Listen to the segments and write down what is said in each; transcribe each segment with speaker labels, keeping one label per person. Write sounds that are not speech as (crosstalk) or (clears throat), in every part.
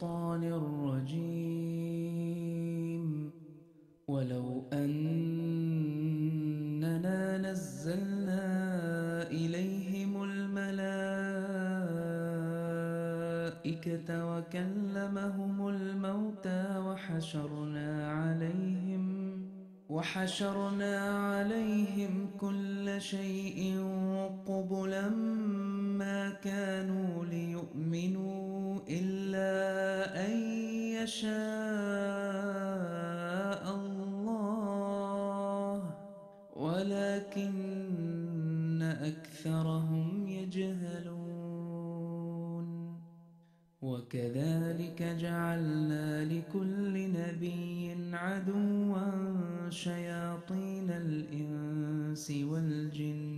Speaker 1: الشيطان الرجيم. ولو أننا نزلنا إليهم الملائكة وكلمهم الموتى وحشرنا عليهم وحشرنا عليهم كل شيء قبلا يشاء الله ولكن أكثرهم يجهلون. وكذلك جعلنا لكل نبي عدوا شياطين الإنس والجن.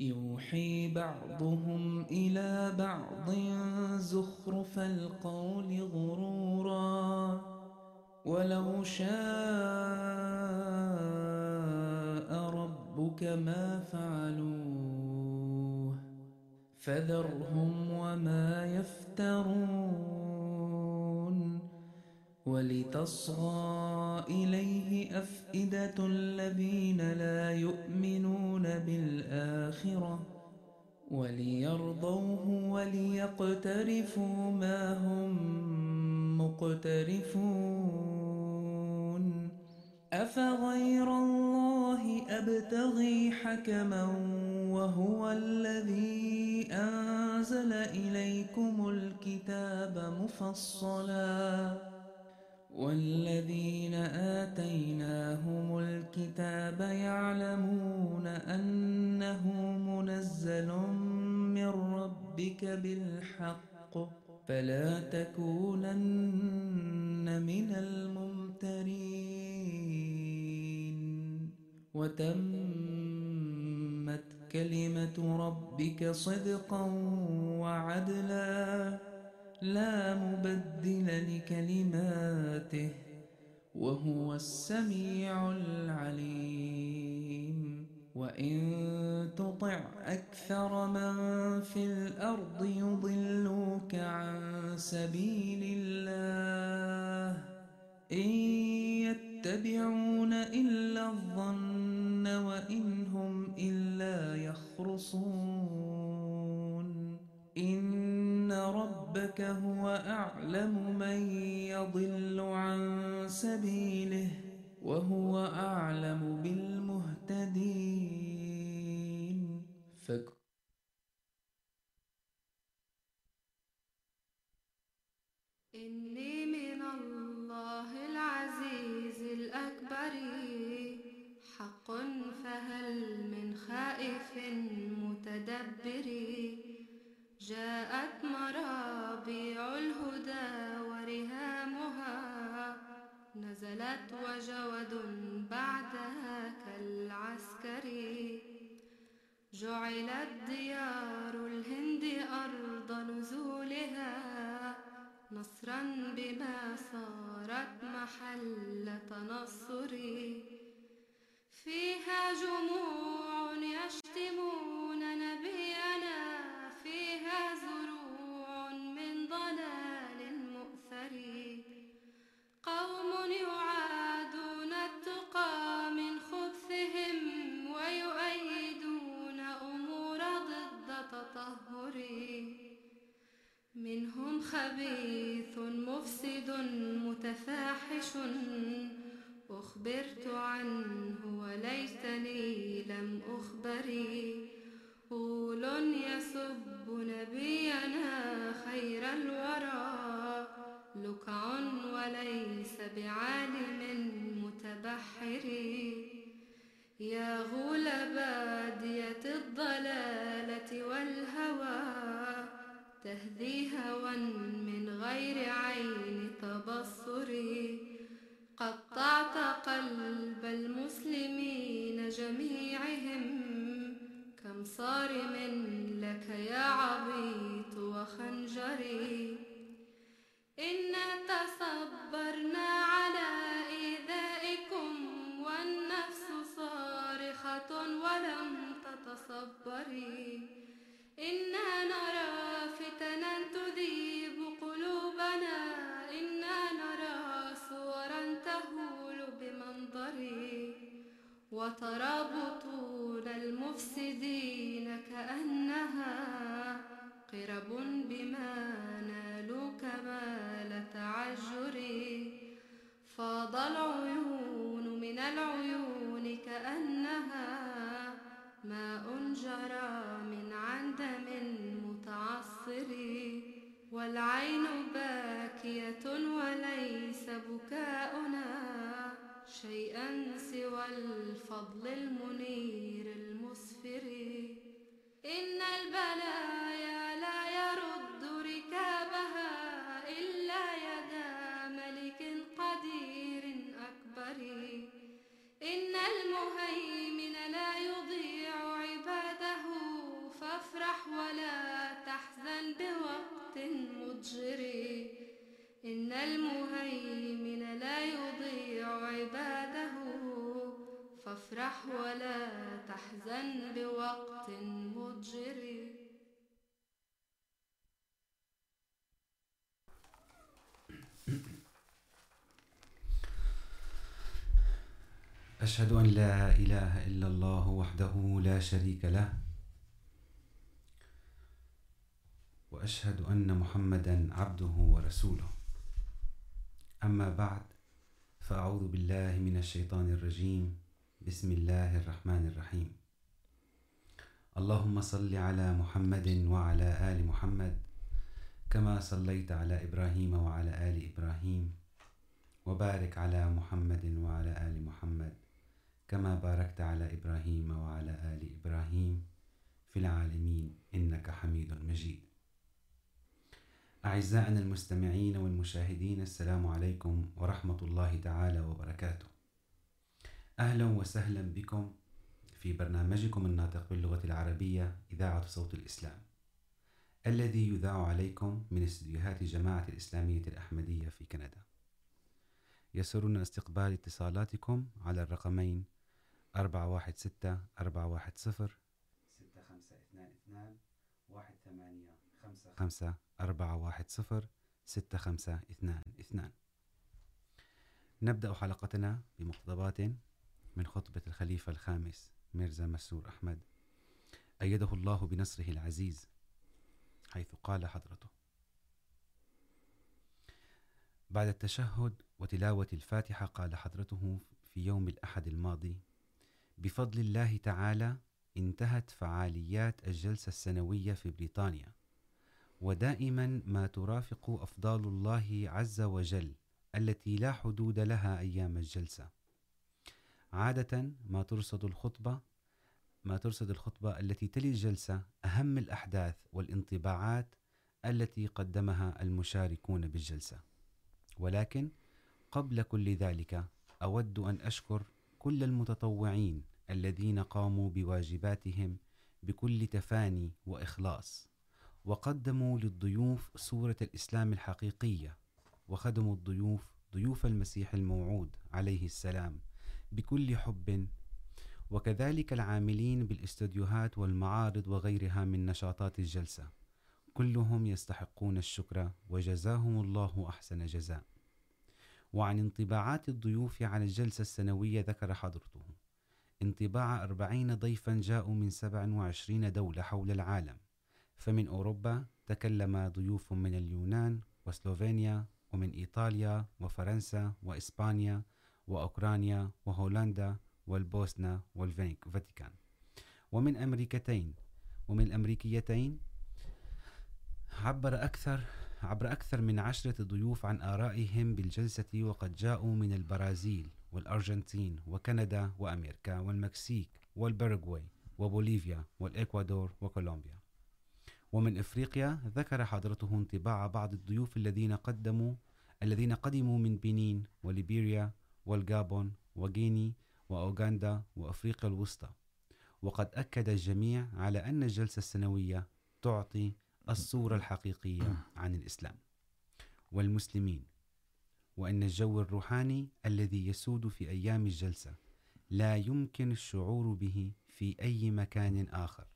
Speaker 1: يوحي بعضهم إلى بعض زخرف القول غرورا ولو شاء ربك ما فعلوه فذرهم وما يفترون ولتصغى إليه أفئدة الذين لا يؤمنون بالآخرة وليرضوه وليقترفوا ما هم مقترفون أفغير الله أبتغي حكما وهو الذي أنزل إليكم الكتاب مفصلا والذين آتيناهم الكتاب يعلمون أنه منزل من ربك بالحق فلا تكونن من الممترين وتمت كلمة ربك صدقا وعدلا لا مبدل لكلماته وهو السميع العليم. وإن تطع أكثر من في الأرض يضلوك عن سبيل الله. إن يتبعون إلا الظن وإن هم إلا يخرصون. إن ربك هو أعلم من يضل عن سبيله وهو أعلم بالمهتدين فك
Speaker 2: إني من الله العزيز الأكبر. حق فهل من خائف متدبر. جاءت مرابيع الهدى ورهامها، نزلت وجود بعدها كالعسكر. جعلت ديار الهند أرض نزولها، نصرا بما صارت محل تنصر. فيها جموع يشتمون أخبرت شيئا سوى الفضل المنير المسفر إن البلايا لا يرد ركابها إلا يدا ملك قدير أكبر. إن المهيمن لا يضيع عباده، فافرح ولا تحزن بوقت مضجر إن المهيمن لا يضيع عباده فافرح ولا تحزن بوقت مضجر.
Speaker 3: أشهد أن لا إله إلا الله وحده لا شريك له، وأشهد أن محمدا عبده ورسوله. أما بعد، فأعوذ بالله من الشيطان الرجيم. بسم الله الرحمن الرحيم اللهم صل على محمد وعلى آل محمد كما صليت على إبراهيم وعلى آل إبراهيم وبارك على محمد وعلى آل محمد كما باركت على إبراهيم وعلى آل إبراهيم في العالمين إنك حميد مجيد أعزائنا المستمعين والمشاهدين السلام عليكم ورحمة الله تعالى وبركاته أهلا وسهلا بكم في برنامجكم الناطق باللغة العربية، إذاعة صوت الإسلام، الذي يذاع عليكم من استديوهات جماعة الإسلامية الأحمدية في كندا. يسرنا استقبال اتصالاتكم على الرقمين 416 410 6522 1855 410 6522 نبدأ حلقتنا بمقتضبات من خطبة الخليفة الخامس ميرزا مسرور أحمد. أيده الله بنصره العزيز حيث قال حضرته. بعد التشهد وتلاوة الفاتحة قال حضرته في يوم الأحد الماضي بفضل الله تعالى انتهت فعاليات الجلسة السنوية في بريطانيا، ودائما ما ترافق أفضال الله عز وجل التي لا حدود لها أيام الجلسة. عادة ما ترصد الخطبة، ما ترصد الخطبة التي تلي الجلسة أهم الأحداث والانطباعات التي قدمها المشاركون بالجلسة. ولكن قبل كل ذلك أود أن أشكر كل المتطوعين الذين قاموا بواجباتهم بكل تفاني وإخلاص، وقدموا للضيوف صورة الإسلام الحقيقية، وخدموا الضيوف ضيوف المسيح الموعود عليه السلام. بكل حب. وكذلك العاملين بالاستديوهات والمعارض وغيرها من نشاطات الجلسة. كلهم يستحقون الشكر وجزاهم الله أحسن جزاء. وعن انطباعات الضيوف على الجلسة السنوية ذكر حضرته. انطباع أربعين ضيفا جاءوا من سبع وعشرين دولة حول العالم. فمن أوروبا تكلم ضيوف من اليونان وسلوفينيا ومن إيطاليا وفرنسا وإسبانيا وأوكرانيا وهولندا والبوسنة والفاتيكان ومن أمريكتين ومن الأمريكيتين عبر أكثر عبر أكثر من عشرة ضيوف عن آرائهم بالجلسة وقد جاءوا من البرازيل والأرجنتين وكندا وأمريكا والمكسيك والبرغواي وبوليفيا والإكوادور وكولومبيا ومن إفريقيا ذكر حضرته انطباع بعض الضيوف الذين قدموا الذين قدموا من بنين وليبيريا والغابون وغيني وأوغندا وأفريقيا الوسطى. وقد أكد الجميع على أن الجلسة السنوية تعطي الصورة الحقيقية عن الإسلام. والمسلمين، وأن الجو الروحاني الذي يسود في أيام الجلسة لا يمكن الشعور به في أي مكان آخر،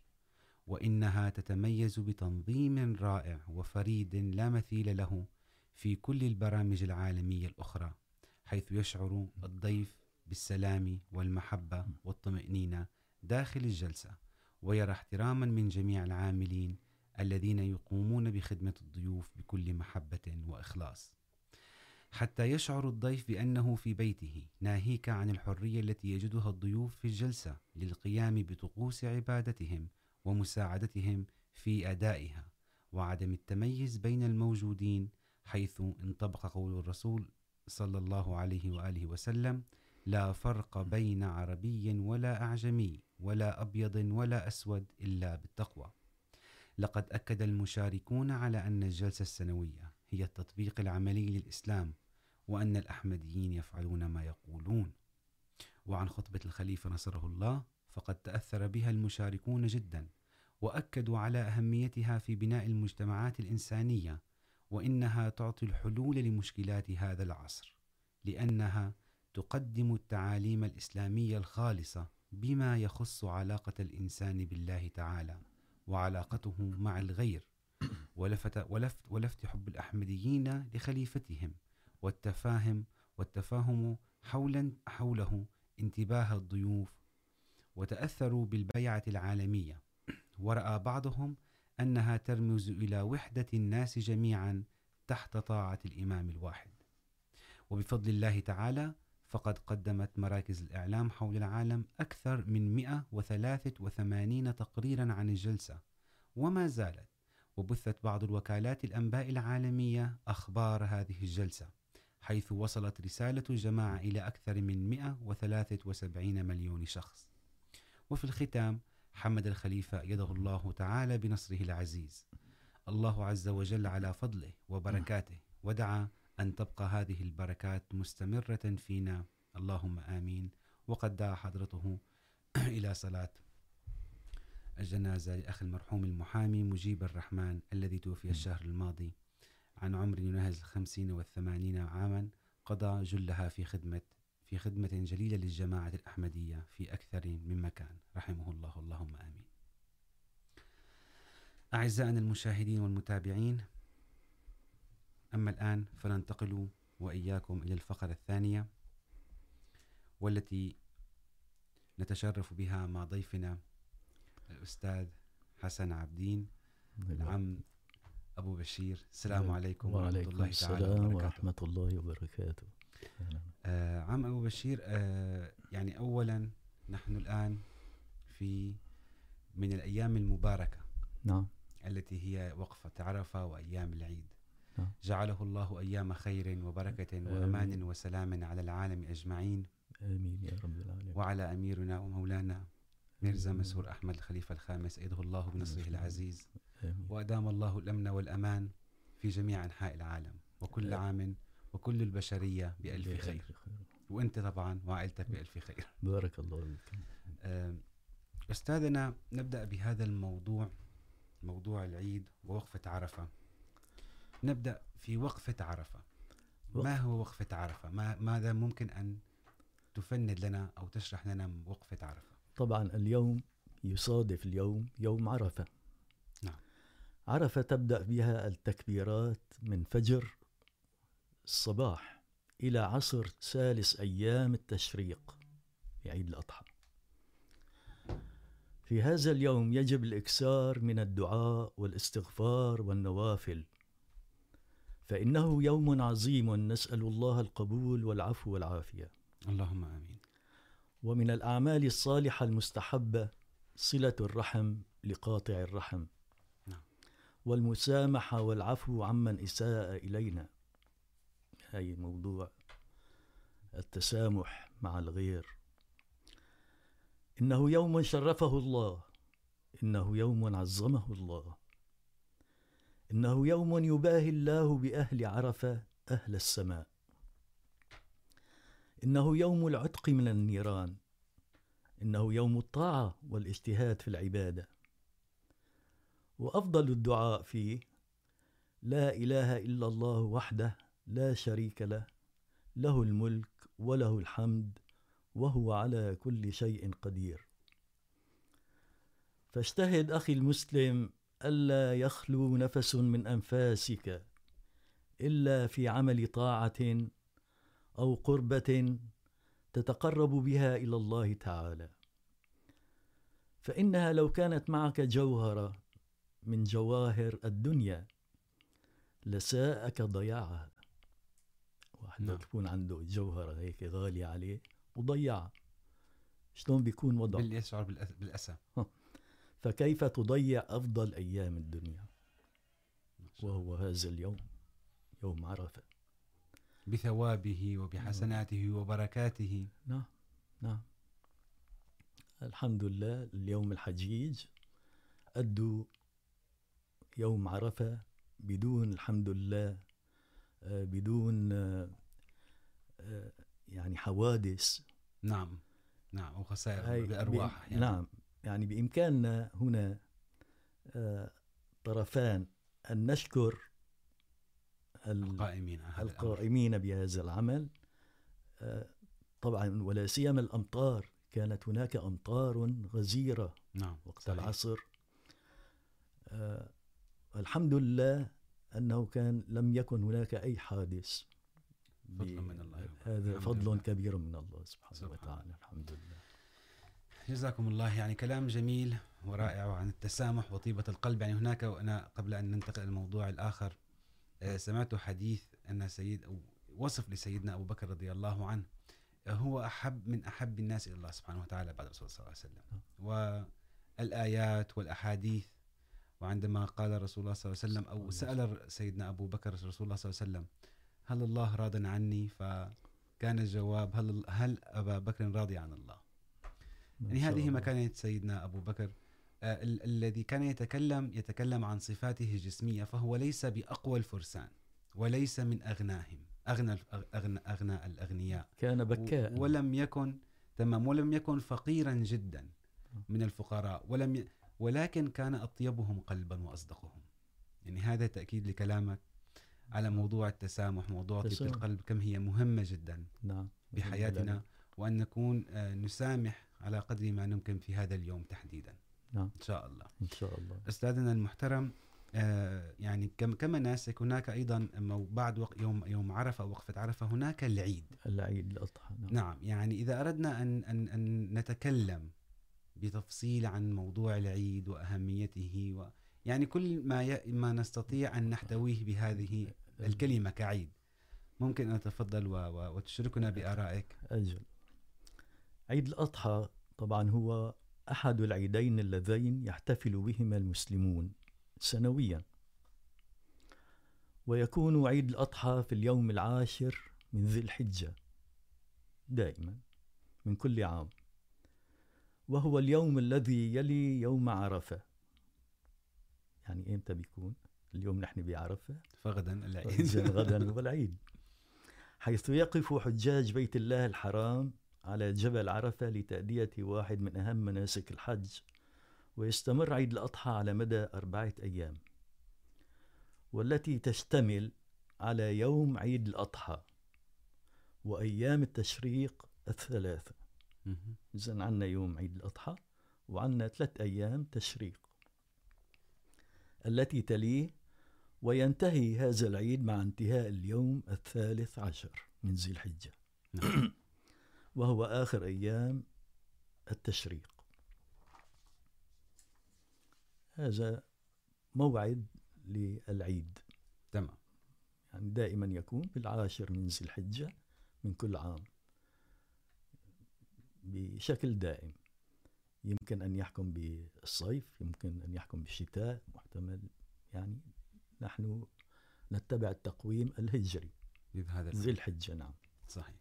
Speaker 3: وإنها تتميز بتنظيم رائع وفريد لا مثيل له في كل البرامج العالمية الأخرى. حيث يشعر الضيف بالسلام والمحبة والطمأنينة داخل الجلسة ويرى احتراما من جميع العاملين الذين يقومون بخدمة الضيوف بكل محبة وإخلاص. حتى يشعر الضيف بأنه في بيته ناهيك عن الحرية التي يجدها الضيوف في الجلسة للقيام بطقوس عبادتهم ومساعدتهم في أدائها وعدم التميز بين الموجودين حيث انطبق قول الرسول صلى الله عليه وآله وسلم، لا فرق بين عربي ولا أعجمي ولا أبيض ولا أسود إلا بالتقوى. لقد أكد المشاركون على أن الجلسة السنوية هي التطبيق العملي للإسلام، وأن الأحمديين يفعلون ما يقولون. وعن خطبة الخليفة نصره الله، فقد تأثر بها المشاركون جدا، وأكدوا على أهميتها في بناء المجتمعات الإنسانية وإنها تعطي الحلول لمشكلات هذا العصر لأنها تقدم التعاليم الإسلامية الخالصة بما يخص علاقة الإنسان بالله تعالى وعلاقته مع الغير ولفت, ولفت, ولفت حب الأحمديين لخليفتهم والتفاهم والتفاهم حولا حوله انتباه الضيوف وتأثروا بالبيعة العالمية. ورأى بعضهم أنها ترمز إلى وحدة الناس جميعا تحت طاعة الإمام الواحد. وبفضل الله تعالى، فقد قدمت مراكز الإعلام حول العالم أكثر من 183 تقريرا عن الجلسة. وما زالت، وبثت بعض الوكالات الأنباء العالمية أخبار هذه الجلسة، حيث وصلت رسالة الجماعة إلى أكثر من 173 مليون شخص. وفي الختام حمد الخليفة يده الله تعالى بنصره العزيز الله عز وجل على فضله وبركاته ودعا أن تبقى هذه البركات مستمرة فينا اللهم آمين وقد دعا حضرته إلى صلاة الجنازة لأخ المرحوم المحامي مجيب الرحمن الذي توفي الشهر الماضي عن عمر يناهز الخمسين والثمانين عاما قضى جلها في خدمة في خدمة جليلة للجماعة الأحمدية في أكثر من مكان. رحمه الله. اللهم آمين. أعزائنا المشاهدين والمتابعين، أما الآن فننتقل وإياكم إلى الفقرة الثانية والتي نتشرف بها مع ضيفنا الأستاذ حسن عبدين العم أبو بشير. السلام عليكم ورحمة الله تعالى
Speaker 4: وبركاته. ورحمة الله وبركاته.
Speaker 3: آه عم أبو بشير آه يعني أولا نحن الآن في من الأيام المباركة
Speaker 4: نعم
Speaker 3: التي هي وقفة عرفة وأيام العيد
Speaker 4: نعم.
Speaker 3: جعله الله أيام خير وبركة وأمان
Speaker 4: آمين.
Speaker 3: وسلام على العالم أجمعين
Speaker 4: آمين يا رب العالمين
Speaker 3: وعلى أميرنا ومولانا ميرزا
Speaker 4: آمين.
Speaker 3: مسهور أحمد الخليفة الخامس أيده الله بنصره. العزيز. وأدام الله الأمن والأمان في جميع أنحاء العالم وكل. عام وكل البشرية بألف خير. وأنت طبعا وعائلتك بألف خير.
Speaker 4: بارك الله
Speaker 3: آه، أستاذنا نبدأ بهذا الموضوع موضوع العيد ووقفة عرفة. نبدأ في وقفة عرفة. ما هو وقفة عرفة؟ ما ماذا ممكن أن تفند لنا أو تشرح لنا وقفة عرفة؟
Speaker 4: طبعا اليوم يصادف اليوم يوم عرفة.
Speaker 3: نعم.
Speaker 4: عرفة تبدأ بها التكبيرات من فجر الصباح إلى عصر ثالث أيام التشريق في عيد الأضحى. في هذا اليوم يجب الإكثار من الدعاء والاستغفار والنوافل فإنه يوم عظيم نسأل الله القبول والعفو والعافية.
Speaker 3: اللهم آمين.
Speaker 4: ومن الأعمال الصالحة المستحبة صلة الرحم لقاطع الرحم.
Speaker 3: نعم.
Speaker 4: والمسامحة والعفو عمن إساء إلينا. هاي موضوع التسامح مع الغير. إنه يوم شرفه الله. إنه يوم عظمه الله. إنه يوم يباهي الله بأهل عرفة أهل السماء. إنه يوم العتق من النيران. إنه يوم الطاعة والاجتهاد في العبادة. وأفضل الدعاء فيه لا إله إلا الله وحده لا شريك له له الملك وله الحمد، وهو على كل شيء قدير. فاجتهد أخي المسلم ألا يخلو نفس من أنفاسك إلا في عمل طاعة أو قربة تتقرب بها إلى الله تعالى. فإنها لو كانت معك جوهرة من جواهر الدنيا لساءك ضياعها.
Speaker 3: نعم.
Speaker 4: نعم. يكون عنده جوهرة هيك غالية عليه وضيعها شلون بيكون وضعه؟
Speaker 3: بل يشعر بالاسى
Speaker 4: فكيف تضيع أفضل أيام الدنيا. وهو هذا اليوم يوم عرفة.
Speaker 3: بثوابه وبحسناته وبركاته.
Speaker 4: نعم نعم. الحمد لله اليوم الحجيج أدوا يوم عرفة بدون الحمد لله بدون يعني حوادث
Speaker 3: نعم نعم وخسائر
Speaker 4: بإم-
Speaker 3: يعني.
Speaker 4: نعم يعني بإمكاننا هنا طرفان أن نشكر ال-
Speaker 3: القائمين.
Speaker 4: القائمين بهذا العمل طبعا ولا سيما الأمطار كانت هناك أمطار غزيرة
Speaker 3: نعم
Speaker 4: وقت
Speaker 3: صحيح.
Speaker 4: العصر الحمد لله أنه كان لم يكن هناك أي حادث
Speaker 3: فضلا من الله.
Speaker 4: هذا فضل
Speaker 3: لله.
Speaker 4: كبير من الله سبحانه
Speaker 3: سبحان
Speaker 4: وتعالى. الحمد لله.
Speaker 3: جزاكم الله. يعني كلام جميل ورائع عن التسامح وطيبة القلب. يعني هناك وأنا قبل أن ننتقل الموضوع الآخر سمعت حديث أن سيد وصف لسيدنا أبو بكر رضي الله عنه هو أحب من أحب الناس إلى الله سبحانه وتعالى بعد الرسول صلى الله عليه وسلم. والآيات والأحاديث وعندما قال رسول الله صلى الله عليه وسلم أو سأل سيدنا أبو بكر رسول الله صلى الله عليه وسلم هل الله راض عني؟ فكان الجواب هل هل أبا بكر راضي عن الله؟ يعني هذه. مكانة سيدنا أبو بكر. آه، ال- الذي كان يتكلم يتكلم عن صفاته الجسمية فهو ليس بأقوى الفرسان وليس من أغناهم أغنى الف- أغنى, أغنى الأغنياء.
Speaker 4: كان بكاء.
Speaker 3: ولم يكن تمام ولم يكن فقيرا جدا من الفقراء ولم ي... ولكن كان أطيبهم قلبا وأصدقهم. يعني هذا تأكيد لكلامك. على موضوع التسامح موضوع طيبة. القلب كم هي مهمة جدا
Speaker 4: نعم
Speaker 3: بحياتنا وأن نكون نسامح على قدر ما نمكن في هذا اليوم تحديدا.
Speaker 4: نعم.
Speaker 3: إن شاء الله.
Speaker 4: إن شاء الله.
Speaker 3: أستاذنا المحترم يعني كم كما ناسك؟ هناك أيضا بعد وق- يوم يوم عرفة وقفة عرفة هناك العيد.
Speaker 4: العيد الأضحى نعم.
Speaker 3: نعم يعني إذا أردنا أن أن أن نتكلم بتفصيل عن موضوع العيد وأهميته و يعني كل ما ي... ما نستطيع أن نحتويه بهذه الكلمة كعيد. ممكن أن تتفضل و... و... وتشاركنا بآرائك.
Speaker 4: أجل. عيد الأضحى طبعا هو أحد العيدين اللذين يحتفل بهما المسلمون سنويا. ويكون عيد الأضحى في اليوم العاشر من ذي الحجة، دائما، من كل عام. وهو اليوم الذي يلي يوم عرفة. يعني إمتى بيكون؟ اليوم نحن بعرفة.
Speaker 3: فغدا العيد. (laughs)
Speaker 4: غدا هو العيد. حيث يقف حجاج بيت الله الحرام على جبل عرفة لتأدية واحد من أهم مناسك الحج ويستمر عيد الأضحى على مدى أربعة أيام والتي تشتمل على يوم عيد الأضحى وأيام التشريق الثلاثة. إذن عنا يوم عيد الأضحى وعنا ثلاث أيام تشريق. التي تليه وينتهي هذا العيد مع انتهاء اليوم الثالث عشر من ذي الحجة.
Speaker 3: نعم. (clears throat)
Speaker 4: وهو آخر أيام التشريق. هذا موعد للعيد.
Speaker 3: تمام.
Speaker 4: يعني دائما يكون بالعاشر من ذي الحجة من كل عام بشكل دائم. يمكن أن يحكم بالصيف يمكن أن يحكم بالشتاء محتمل. يعني نحن نتبع التقويم الهجري.
Speaker 3: هذا
Speaker 4: ذي الحجة نعم.
Speaker 3: صحيح.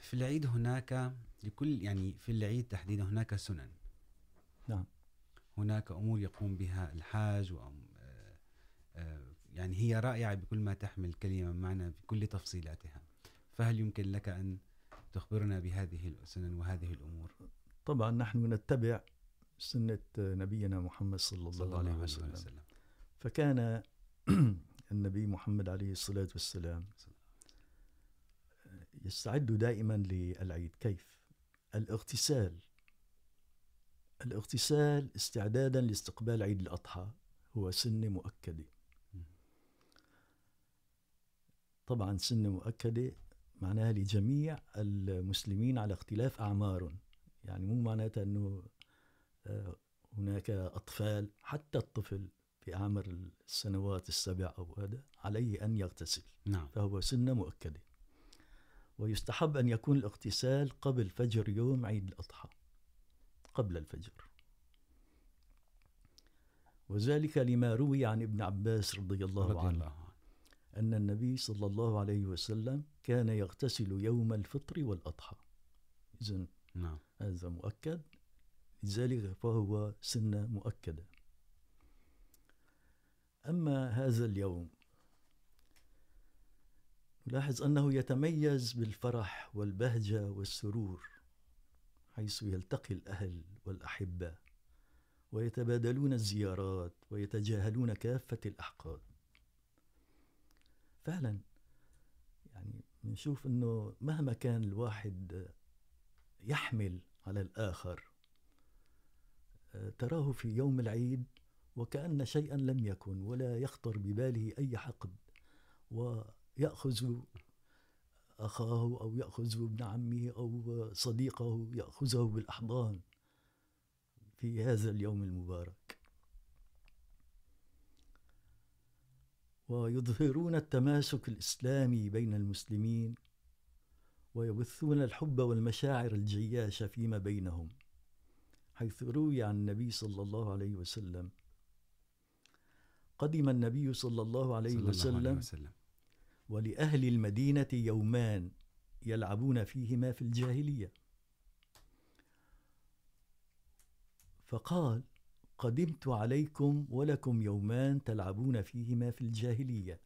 Speaker 3: في العيد هناك لكل يعني في العيد تحديدا هناك سنن.
Speaker 4: نعم.
Speaker 3: هناك امور يقوم بها الحاج وأم يعني هي رائعه بكل ما تحمل الكلمه معنا بكل تفصيلاتها. فهل يمكن لك ان تخبرنا بهذه السنن وهذه الامور
Speaker 4: طبعا نحن نتبع سنة نبينا محمد صلى الله,
Speaker 3: صلى الله
Speaker 4: عليه
Speaker 3: عليه
Speaker 4: وسلم.
Speaker 3: وسلم.
Speaker 4: فكان (clears throat) النبي محمد عليه الصلاة والسلام يستعد دائما للعيد. كيف؟ الاغتسال. الاغتسال استعدادا لاستقبال عيد الأضحى هو سنة مؤكدة طبعا سنة مؤكدة معناها لجميع المسلمين على اختلاف أعمارهم. يعني مو معناتها أنه هناك أطفال حتى الطفل في أعمر السنوات السبع أو هذا عليه أن يغتسل.
Speaker 3: نعم.
Speaker 4: فهو سنة مؤكدة. ويستحب أن يكون الاغتسال قبل فجر يوم عيد الأضحى. قبل الفجر. وذلك لما روي عن ابن عباس رضي الله
Speaker 3: رضي
Speaker 4: عنه.
Speaker 3: الله عنه.
Speaker 4: أن النبي صلى الله عليه وسلم كان يغتسل يوم الفطر والأضحى. إذن
Speaker 3: نعم.
Speaker 4: هذا مؤكد. لذلك فهو سنة مؤكدة. أما هذا اليوم نلاحظ أنه يتميز بالفرح والبهجة والسرور حيث يلتقي الأهل والأحبة ويتبادلون الزيارات ويتجاهلون كافة الأحقاد. فعلا. يعني نشوف أنه مهما كان الواحد يحمل على الآخر، تراه في يوم العيد وكأن شيئا لم يكن ولا يخطر بباله أي حقد ويأخذ أخاه أو يأخذ ابن عمه أو صديقه يأخذه بالأحضان في هذا اليوم المبارك. ويظهرون التماسك الإسلامي بين المسلمين ويبثون الحب والمشاعر الجياشة فيما بينهم حيث روي عن النبي صلى الله عليه وسلم قدم النبي صلى الله عليه
Speaker 3: صلى الله عليه
Speaker 4: وسلم
Speaker 3: وسلم.
Speaker 4: ولأهل المدينة يومان يلعبون فيهما في الجاهلية. فقال قدمت عليكم ولكم يومان تلعبون فيهما في الجاهلية.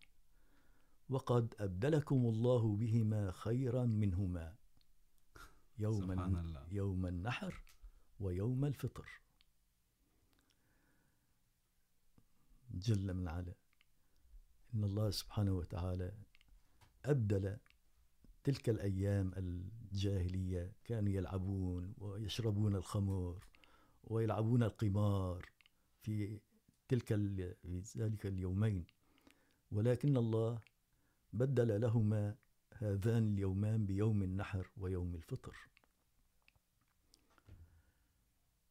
Speaker 4: وقد أبدلكم الله بهما خيرا منهما. يوم,
Speaker 3: سبحان الله.
Speaker 4: يوم النحر ويوم الفطر. جل من علا إن الله سبحانه وتعالى أبدل تلك الأيام الجاهلية. كانوا يلعبون ويشربون الخمر ويلعبون القمار في تلك في ذلك اليومين. ولكن الله بدل لهما هذان اليومان بيوم النحر ويوم الفطر.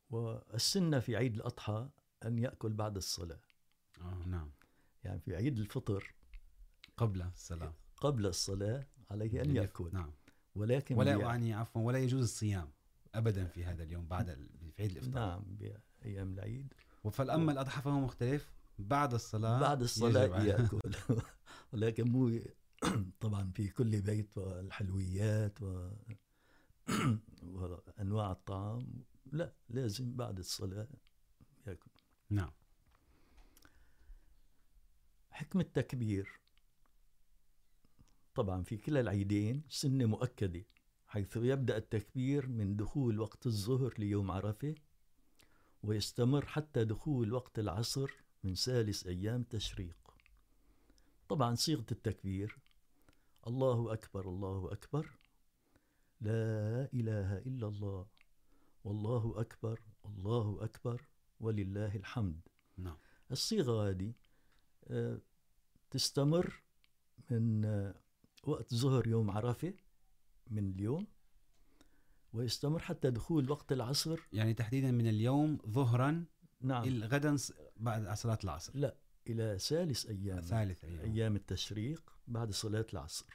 Speaker 4: والسنة في عيد الأضحى أن يأكل بعد الصلاة.
Speaker 3: آه نعم.
Speaker 4: يعني في عيد الفطر
Speaker 3: قبل الصلاة.
Speaker 4: قبل الصلاة عليه أن يأكل.
Speaker 3: نعم.
Speaker 4: ولكن
Speaker 3: ولا يعني عفوا ولا يجوز الصيام. ابدا في هذا اليوم بعد في عيد الافطار
Speaker 4: نعم بأيام العيد.
Speaker 3: فالاما الاضحى فهو مختلف. بعد الصلاه
Speaker 4: بعد الصلاة
Speaker 3: يجب
Speaker 4: يأكل. (laughs) ولكن مو (clears throat) طبعا في كل بيت والحلويات و... (clears throat) وأنواع الطعام. لا لازم بعد الصلاة يأكل.
Speaker 3: نعم.
Speaker 4: حكم التكبير. طبعا في كلا العيدين سنة مؤكدة. حيث يبدأ التكبير من دخول وقت الظهر ليوم عرفة ويستمر حتى دخول وقت العصر من ثالث أيام تشريق. طبعا صيغة التكبير الله أكبر الله أكبر لا إله إلا الله والله أكبر الله أكبر ولله الحمد.
Speaker 3: نعم.
Speaker 4: الصيغة هذه تستمر من وقت ظهر يوم عرفة من اليوم ويستمر حتى دخول وقت العصر.
Speaker 3: يعني تحديدا من اليوم ظهرا
Speaker 4: نعم.
Speaker 3: الى غدا بعد صلاه العصر.
Speaker 4: لا إلى ثالث أيام.
Speaker 3: ثالث ايام
Speaker 4: أيام التشريق بعد صلاة العصر.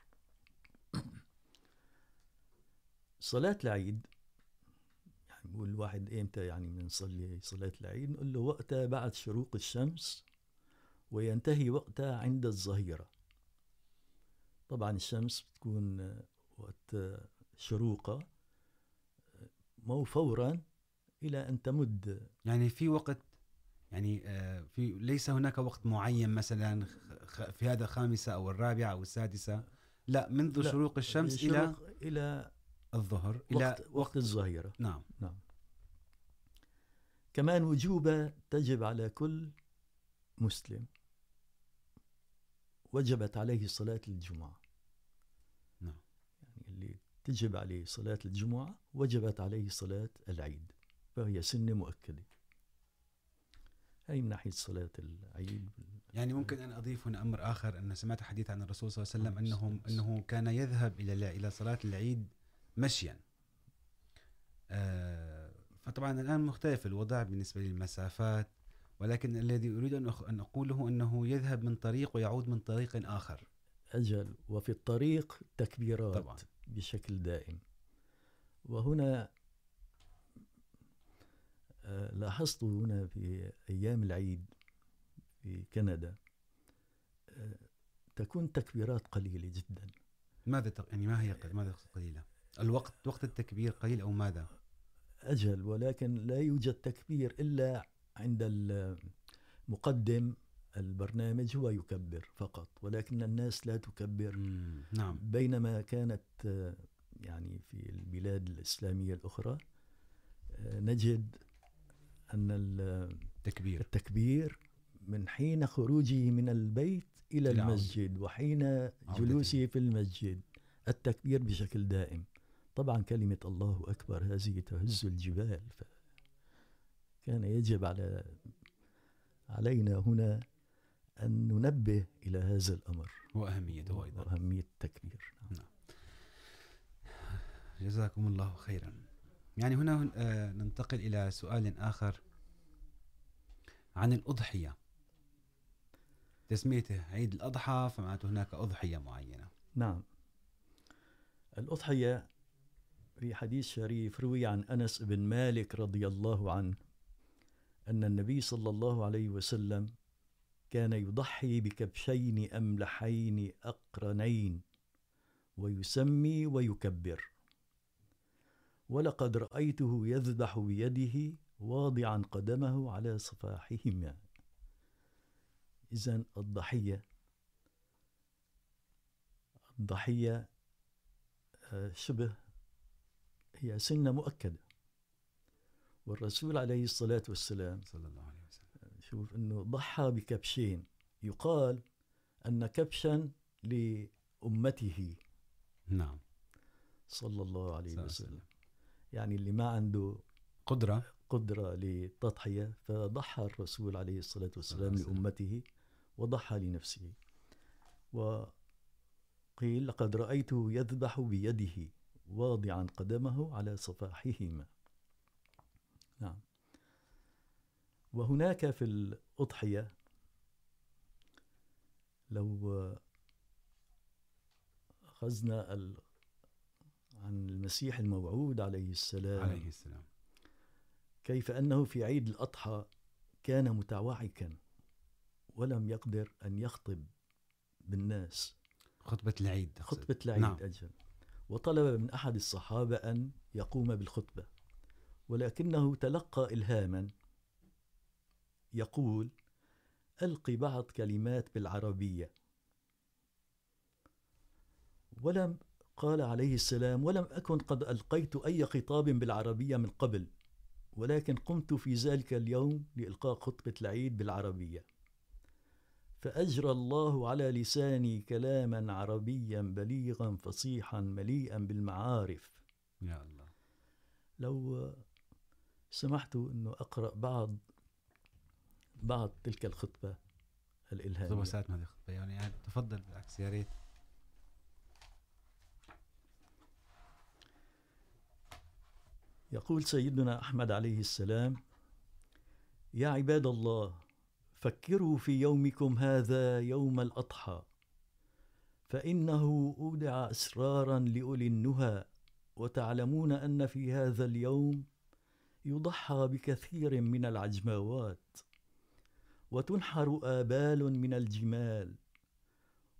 Speaker 4: صلاة العيد يعني بقول الواحد إمتى يعني بنصلي صلاة العيد؟ نقول له وقتها بعد شروق الشمس وينتهي وقتها عند الظهيرة. طبعا الشمس بتكون وقت آه، مو فوراً إلى أن تمد.
Speaker 3: يعني في وقت يعني في ليس هناك وقت معين مثلا في هذا الخامسه او الرابعه او السادسه لا منذ
Speaker 4: لا،
Speaker 3: شروق الشمس الى
Speaker 4: شروق إلى
Speaker 3: الظهر الى
Speaker 4: وقت, وقت الظهيرة
Speaker 3: نعم.
Speaker 4: نعم. كمان وجوبة تجب على كل مسلم. وجبت عليه صلاة الجمعة. تجب عليه صلاة الجمعة وجبت عليه صلاة العيد فهي سنة مؤكدة. هي من ناحية صلاة العيد.
Speaker 3: يعني ممكن ان اضيف هنا امر اخر ان سمعت حديث عن الرسول صلى الله عليه وسلم انه انه كان يذهب الى الى صلاه العيد مشيا. فطبعا الان مختلف الوضع بالنسبه للمسافات ولكن الذي أخ- ان اقوله انه يذهب من طريق ويعود من طريق اخر
Speaker 4: أجل وفي الطريق تكبيرات.
Speaker 3: طبعا.
Speaker 4: بشكل دائم وهنا لاحظت هنا في أيام العيد في كندا تكون تكبيرات قليلة جدا
Speaker 3: ماذا تق... يعني ما هي. ماذا قليله؟ الوقت وقت التكبير قليل او ماذا؟
Speaker 4: أجل ولكن لا يوجد تكبير إلا عند المقدم البرنامج هو يكبر فقط ولكن الناس لا تكبر.
Speaker 3: نعم.
Speaker 4: بينما كانت يعني في البلاد الإسلامية الأخرى نجد أن ال-
Speaker 3: تكبير.
Speaker 4: التكبير من حين خروجه من البيت إلى. المسجد وحين جلوسه في المسجد. التكبير بشكل دائم. طبعا كلمة الله أكبر هذه تهز الجبال. كان يجب على علينا هنا أن ننبه إلى هذا الأمر.
Speaker 3: واهميته ايضا
Speaker 4: وأهمية التكبير.
Speaker 3: جزاكم الله خيرا. يعني هنا ننتقل إلى سؤال آخر عن الأضحية. تسميته عيد الأضحى فمعناته هناك أضحية معينة.
Speaker 4: نعم. الأضحية في حديث شريف روي عن أنس بن مالك رضي الله عنه أن النبي صلى الله عليه وسلم كان يضحي بكبشين أملحين أقرنين ويسمي ويكبر. ولقد رأيته يذبح بيده واضعا قدمه على صفاحهما. إذن الضحية الضحية شبه، هي سنة مؤكدة. والرسول عليه الصلاة والسلام
Speaker 3: صلى الله عليه
Speaker 4: شوف انه ضحى بكبشين. يقال ان كبشا لامته
Speaker 3: نعم.
Speaker 4: صلى الله عليه وسلم.
Speaker 3: وسلم.
Speaker 4: يعني اللي ما عنده
Speaker 3: قدرة.
Speaker 4: قدرة للتضحية فضحى الرسول عليه الصلاة والسلام
Speaker 3: وسلم.
Speaker 4: لأمته وضحى لنفسه. وقيل لقد رأيته يذبح بيده واضعا قدمه على صفاحهما. نعم. وهناك في الأضحية لو أخذنا ال... عن المسيح الموعود عليه السلام
Speaker 3: عليه السلام
Speaker 4: كيف أنه في عيد الأضحى كان متوعكا ولم يقدر أن يخطب بالناس
Speaker 3: خطبة العيد.
Speaker 4: خطبة العيد. نعم. أجل وطلب من أحد الصحابة أن يقوم بالخطبة ولكنه تلقى إلهاما يقول ألقي بعض كلمات بالعربية. ولم قال عليه السلام ولم أكن قد ألقيت أي خطاب بالعربية من قبل ولكن قمت في ذلك اليوم لإلقاء خطبة العيد بالعربية. فأجرى الله على لساني كلاما عربيا بليغا فصيحا مليئا بالمعارف.
Speaker 3: يا الله.
Speaker 4: لو سمحت أنه أقرأ بعض بعض تلك الخطبة
Speaker 3: خطبة
Speaker 4: الإلهامية
Speaker 3: ساعات ما هذه خطبة يعني, يعني تفضل بالعكس يا ريت.
Speaker 4: يقول سيدنا أحمد عليه السلام يا عباد الله فكروا في يومكم هذا يوم الأضحى فإنه أودع أسرارا لأولي النهى وتعلمون أن في هذا اليوم يضحى بكثير من العجماوات وتنحر آبال من الجمال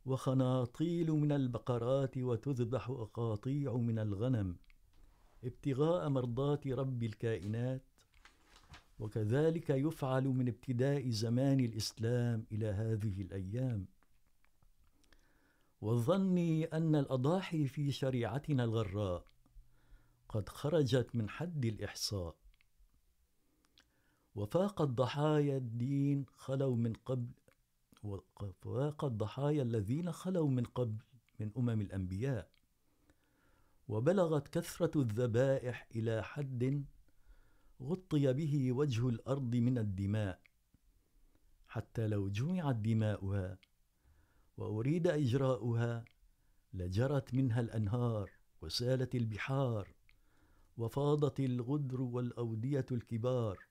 Speaker 4: وخناطيل من البقرات وتذبح أقاطيع من الغنم ابتغاء مرضات رب الكائنات، وكذلك يفعل من ابتداء زمان الإسلام إلى هذه الأيام. وظني أن الأضاحي في شريعتنا الغراء قد خرجت من حد الإحصاء. وفاقت ضحايا الدين خلوا من قبل وفاقت ضحايا الذين خلوا من قبل من أمم الأنبياء. وبلغت كثرة الذبائح إلى حد غطي به وجه الأرض من الدماء حتى لو جمعت دماؤها وأريد إجراؤها لجرت منها الأنهار وسالت البحار وفاضت الغدر والأودية الكبار.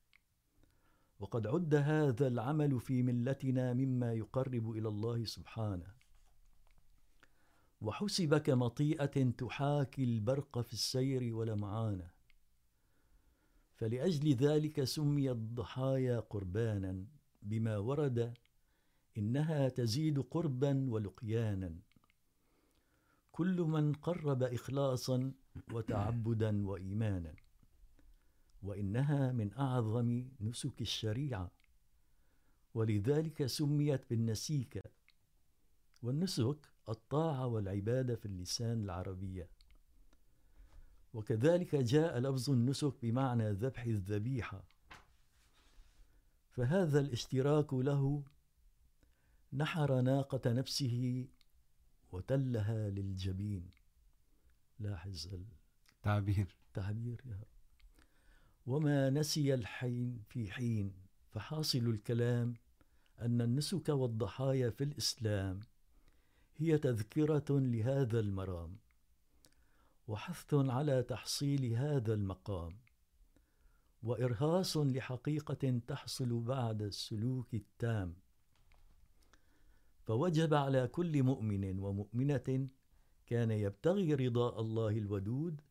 Speaker 4: وقد عد هذا العمل في ملتنا مما يقرب إلى الله سبحانه. وحسب كمطيئة تحاكي البرق في السير ولمعانه فلأجل ذلك سمي الضحايا قربانا بما ورد إنها تزيد قربا ولقيانا. كل من قرب إخلاصا وتعبدا وإيمانا. وإنها من أعظم نسك الشريعة. ولذلك سميت بالنسيكة والنسك الطاعة والعبادة في اللسان العربية. وكذلك جاء لفظ النسك بمعنى ذبح الذبيحة. فهذا الاشتراك له نحر ناقة نفسه وتلها للجبين. لاحظ
Speaker 3: تعبير.
Speaker 4: التعبير يا وما نسي الحين في حين فحاصل الكلام أن النسك والضحايا في الإسلام هي تذكرة لهذا المرام وحث على تحصيل هذا المقام وإرهاص لحقيقة تحصل بعد السلوك التام فوجب على كل مؤمن ومؤمنة كان يبتغي رضاء الله الودود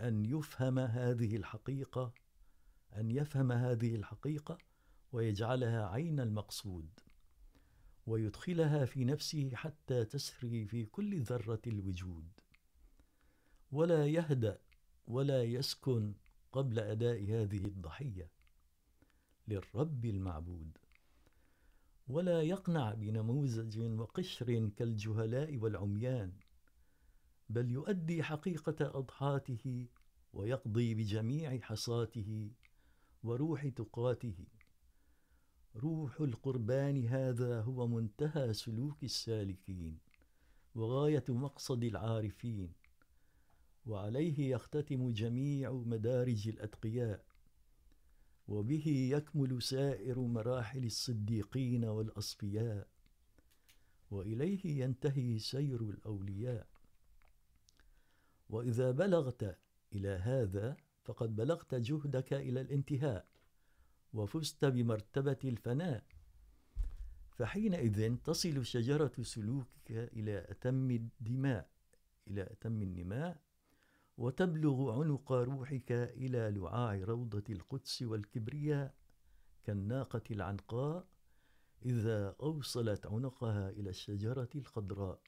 Speaker 4: أن يفهم هذه الحقيقة أن يفهم هذه الحقيقة ويجعلها عين المقصود، ويدخلها في نفسه حتى تسري في كل ذرة الوجود. ولا يهدأ ولا يسكن قبل أداء هذه الضحية للرب المعبود. ولا يقنع بنموذج وقشر كالجهلاء والعميان، بل يؤدي حقيقة أضحاته ويقضي بجميع حصاته وروح تقاته. روح القربان هذا هو منتهى سلوك السالكين وغاية مقصد العارفين، وعليه يختتم جميع مدارج الأتقياء، وبه يكمل سائر مراحل الصديقين والأصفياء، وإليه ينتهي سير الأولياء. وإذا بلغت إلى هذا فقد بلغت جهدك إلى الانتهاء وفزت بمرتبة الفناء. فحينئذ تصل شجرة سلوكك إلى أتم الدماء إلى أتم النماء وتبلغ عنق روحك إلى لعاع روضة القدس والكبرياء كالناقة العنقاء إذا أوصلت عنقها إلى الشجرة الخضراء.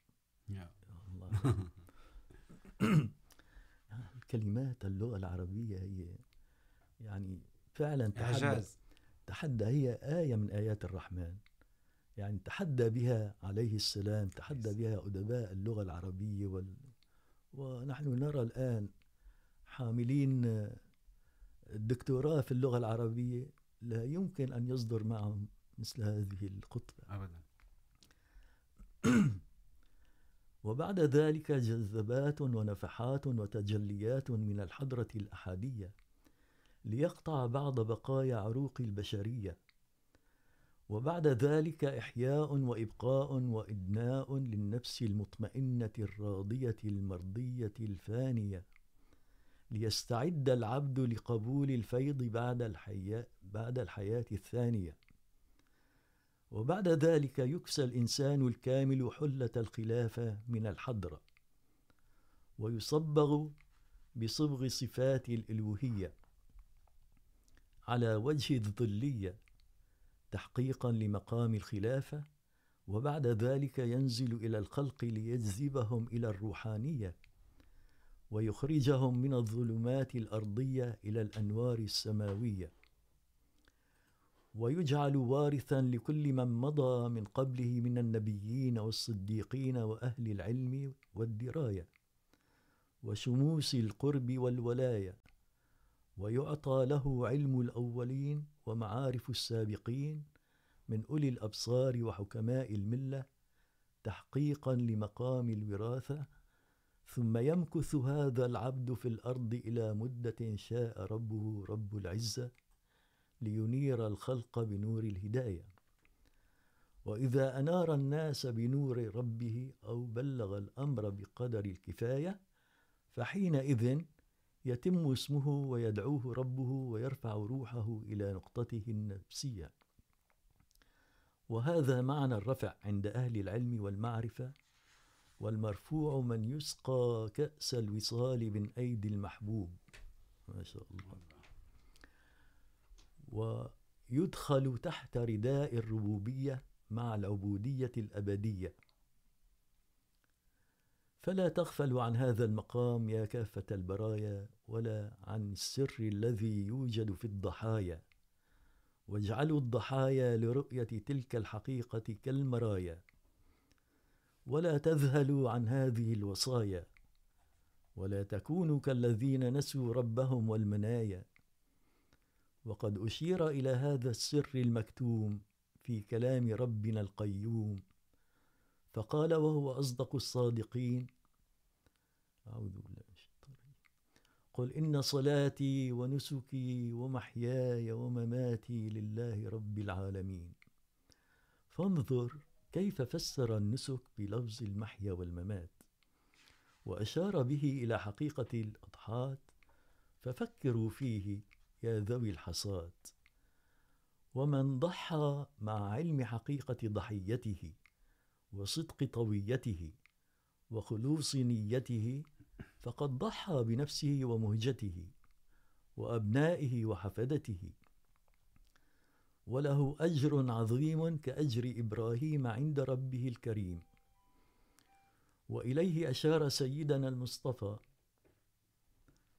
Speaker 3: يا
Speaker 4: الله. (laughs) كلمات اللغة العربية هي يعني فعلا تحدى,
Speaker 3: إعجاز.
Speaker 4: تحدى هي آية من آيات الرحمن. يعني تحدى بها عليه السلام تحدى بها أدباء اللغة العربية وال... ونحن نرى الآن حاملين الدكتوراه في اللغة العربية. لا يمكن أن يصدر معهم مثل هذه الخطبة
Speaker 3: أبدا. (clears throat)
Speaker 4: وبعد ذلك جذبات ونفحات وتجليات من الحضرة الأحادية ليقطع بعض بقايا عروق البشرية. وبعد ذلك إحياء وإبقاء وإدناء للنفس المطمئنة الراضية المرضية الفانية. ليستعد العبد لقبول الفيض بعد الحياة بعد الحياة الثانية. وبعد ذلك يكسى الإنسان الكامل حلة الخلافة من الحضرة ويصبغ بصبغ صفات الإلوهية على وجه الظلية تحقيقا لمقام الخلافة وبعد ذلك ينزل إلى الخلق ليجذبهم إلى الروحانية، ويخرجهم من الظلمات الأرضية إلى الأنوار السماوية. ويجعل وارثا لكل من مضى من قبله من النبيين والصديقين وأهل العلم والدراية وشموس القرب والولاية ويعطى له علم الأولين ومعارف السابقين من أولي الأبصار وحكماء الملة تحقيقا لمقام الوراثة ثم يمكث هذا العبد في الأرض إلى مدة شاء ربه رب العزة لينير الخلق بنور الهداية وإذا أنار الناس بنور ربه أو بلغ الأمر بقدر الكفاية فحينئذ يتم اسمه ويدعوه ربه ويرفع روحه إلى نقطته النفسية وهذا معنى الرفع عند أهل العلم والمعرفة والمرفوع من يسقى كأس الوصال من أيدي المحبوب ما شاء الله. ويدخل تحت رداء الربوبية مع العبودية الأبدية. فلا تغفلوا عن هذا المقام يا كافة البرايا، ولا عن السر الذي يوجد في الضحايا. واجعلوا الضحايا لرؤية تلك الحقيقة كالمرايا. ولا تذهلوا عن هذه الوصايا. ولا تكونوا كالذين نسوا ربهم والمنايا. وقد أشير إلى هذا السر المكتوم في كلام ربنا القيوم. فقال وهو أصدق الصادقين. أعوذ بالله من الشيطان قل إن صلاتي ونسكي ومحياي ومماتي لله رب العالمين. فانظر كيف فسر النسك بلفظ المحيا والممات. وأشار به إلى حقيقة الأضحات ففكروا فيه يا ذوي الحصاد. ومن ضحى مع علم حقيقة ضحيته وصدق طويته وخلوص نيته فقد ضحى بنفسه ومهجته وأبنائه وحفدته. وله أجر عظيم كأجر إبراهيم عند ربه الكريم. وإليه أشار سيدنا المصطفى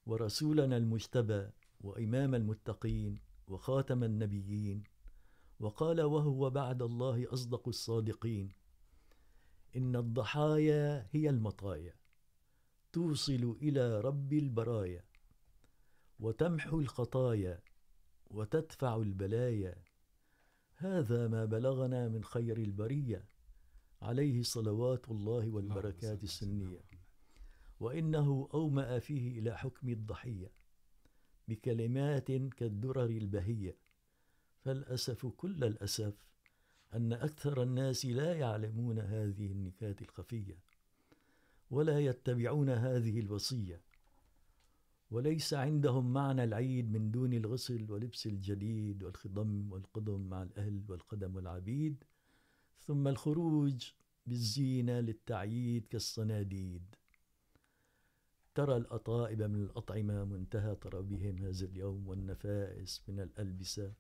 Speaker 4: ورسولنا المجتبى وإمام المتقين وخاتم النبيين وقال وهو بعد الله أصدق الصادقين. إن الضحايا هي المطايا توصل إلى رب البرايا وتمحو الخطايا وتدفع البلايا. هذا ما بلغنا من خير البرية عليه صلوات الله والبركات السنية. وإنه أومأ فيه إلى حكم الضحية. بكلمات كالدرر البهية. فالأسف كل الأسف أن أكثر الناس لا يعلمون هذه النكات الخفية، ولا يتبعون هذه الوصية. وليس عندهم معنى العيد من دون الغسل ولبس الجديد والخضم والقدم مع الأهل والقدم والعبيد، ثم الخروج بالزينة للتعييد كالصناديد. ترى الأطائب من الأطعمة منتهى طربهم هذا اليوم والنفائس من الألبسة.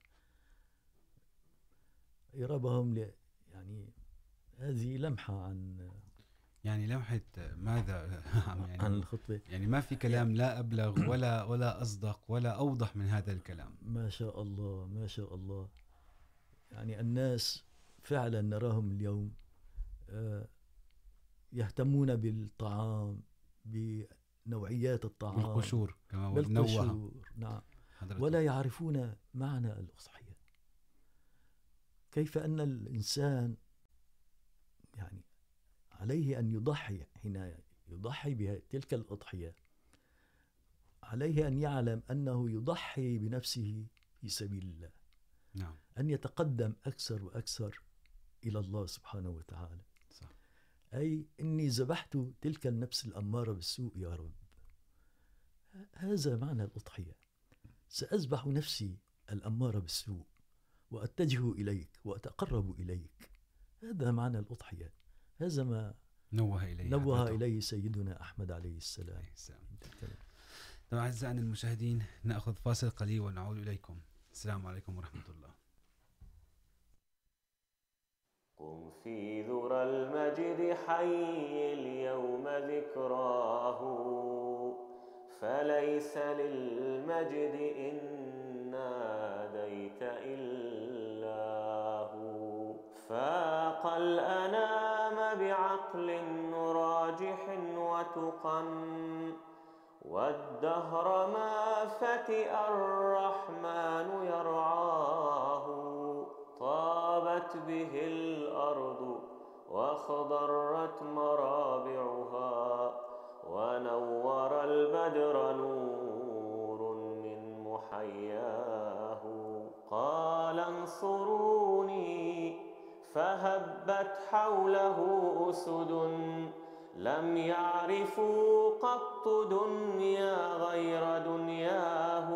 Speaker 4: إربهم ل يعني هذه لمحة عن
Speaker 3: يعني لمحة ماذا؟ (laughs) يعني
Speaker 4: عن الخطبة.
Speaker 3: يعني ما في كلام لا أبلغ ولا ولا أصدق ولا أوضح من هذا الكلام.
Speaker 4: ما شاء الله ما شاء الله. يعني الناس فعلا نراهم اليوم يهتمون بالطعام بنوعيات الطعام.
Speaker 3: بالقشور كما
Speaker 4: بالقشور نعم.
Speaker 3: حضرتك.
Speaker 4: ولا يعرفون معنى الأضحية كيف أن الإنسان يعني عليه أن يضحي حين يضحي بتلك الأضحية عليه أن يعلم أنه يضحي بنفسه في سبيل الله.
Speaker 3: نعم.
Speaker 4: أن يتقدم أكثر وأكثر إلى الله سبحانه وتعالى. أي إني ذبحت تلك النفس الأمارة بالسوء يا رب. هذا معنى الأضحية. سأذبح نفسي الأمارة بالسوء وأتجه إليك وأتقرب إليك. هذا معنى الأضحية. هذا ما
Speaker 3: نوه إليه
Speaker 4: نوه. إليه سيدنا أحمد عليه السلام.
Speaker 3: طبعا أعزائنا المشاهدين نأخذ فاصل قليل ونعود إليكم. السلام عليكم ورحمة الله.
Speaker 5: قم في ذرى المجد حي اليوم ذكراه. فليس للمجد إن ناديت إلا هو. فاق الأنام بعقل راجح وتقى والدهر ما فتئ الرحمن يرعاه. به الأرض واخضرت مرابعها ونور البدر نور من محياه. قال انصروني فهب هبت حوله أسد لم يعرفوا قط دنيا غير دنياه.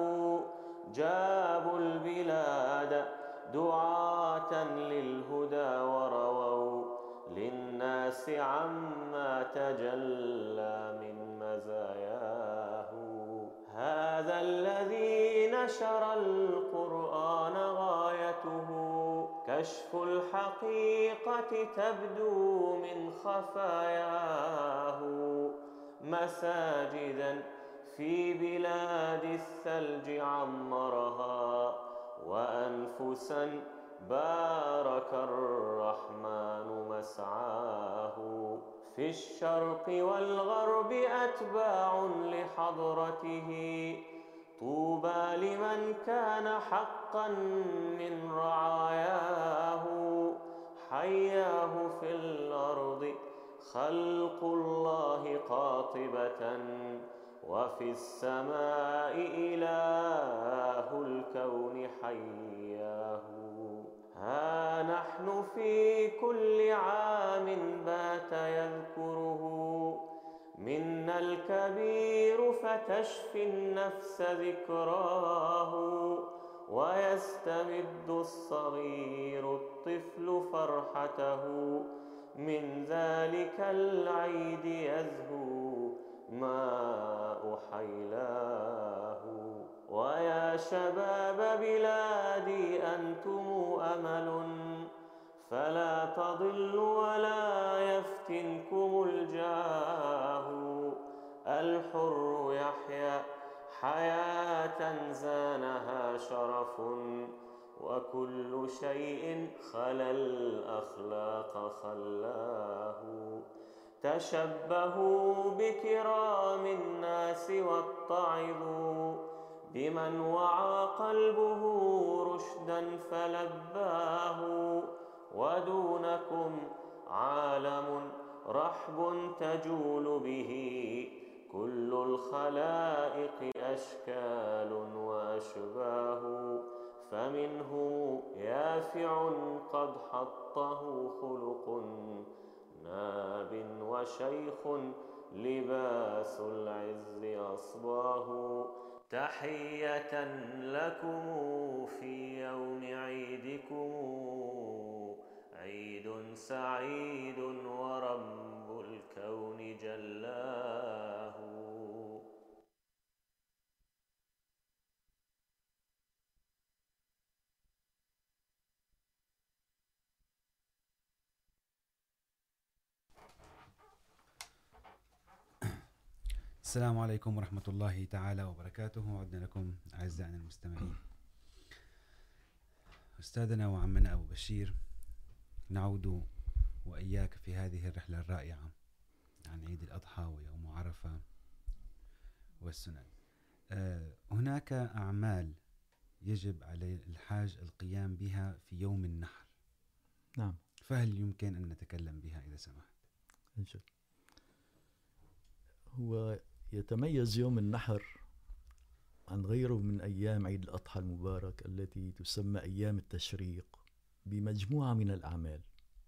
Speaker 5: جابوا البلاد دعاة للهدى ورووا للناس عما تجلى من مزاياه. هذا الذي نشر القرآن غايته. كشف الحقيقة تبدو من خفاياه. مساجدا في بلاد الثلج عمرها. وأنفسا بارك الرحمن مسعاه في الشرق والغرب أتباع لحضرته. طوبى لمن كان حقا من رعاياه. حياه في الأرض خلق الله قاطبة. وفي السماء إله الكون حياه. ها نحن في كل عام بات يذكره. منا الكبير فتشفي النفس ذكراه. ويستمد الصغير الطفل فرحته. من ذلك العيد يزهو. ماء حيلاه ويا شباب بلادي أنتم أمل فلا تضلوا ولا يفتنكم الجاه الحر يحيا حياة زانها شرف وكل شيء خلا الأخلاق خلاه تشبهوا بكرام الناس واتعظوا بمن وعى قلبه رشدا فلباه ودونكم عالم رحب تجول به كل الخلائق أشكال وأشباه فمنهم يافع قد حطه خلق ناب وشيخ لباس العز أصباه. تحية لكم في يوم عيدكم. عيد سعيد ورب
Speaker 3: السلام عليكم ورحمة الله تعالى وبركاته عدنا لكم أعزائنا المستمعين أستاذنا وعمنا أبو بشير نعود وإياك في هذه الرحلة الرائعة عن عيد الأضحى ويوم عرفة والسنن. هناك أعمال يجب على الحاج القيام بها في يوم النحر.
Speaker 4: نعم.
Speaker 3: فهل يمكن أن نتكلم بها إذا سمحت؟
Speaker 4: أجل. هو يتميز يوم النحر عن غيره من أيام عيد الأضحى المبارك التي تسمى أيام التشريق بمجموعة من الأعمال.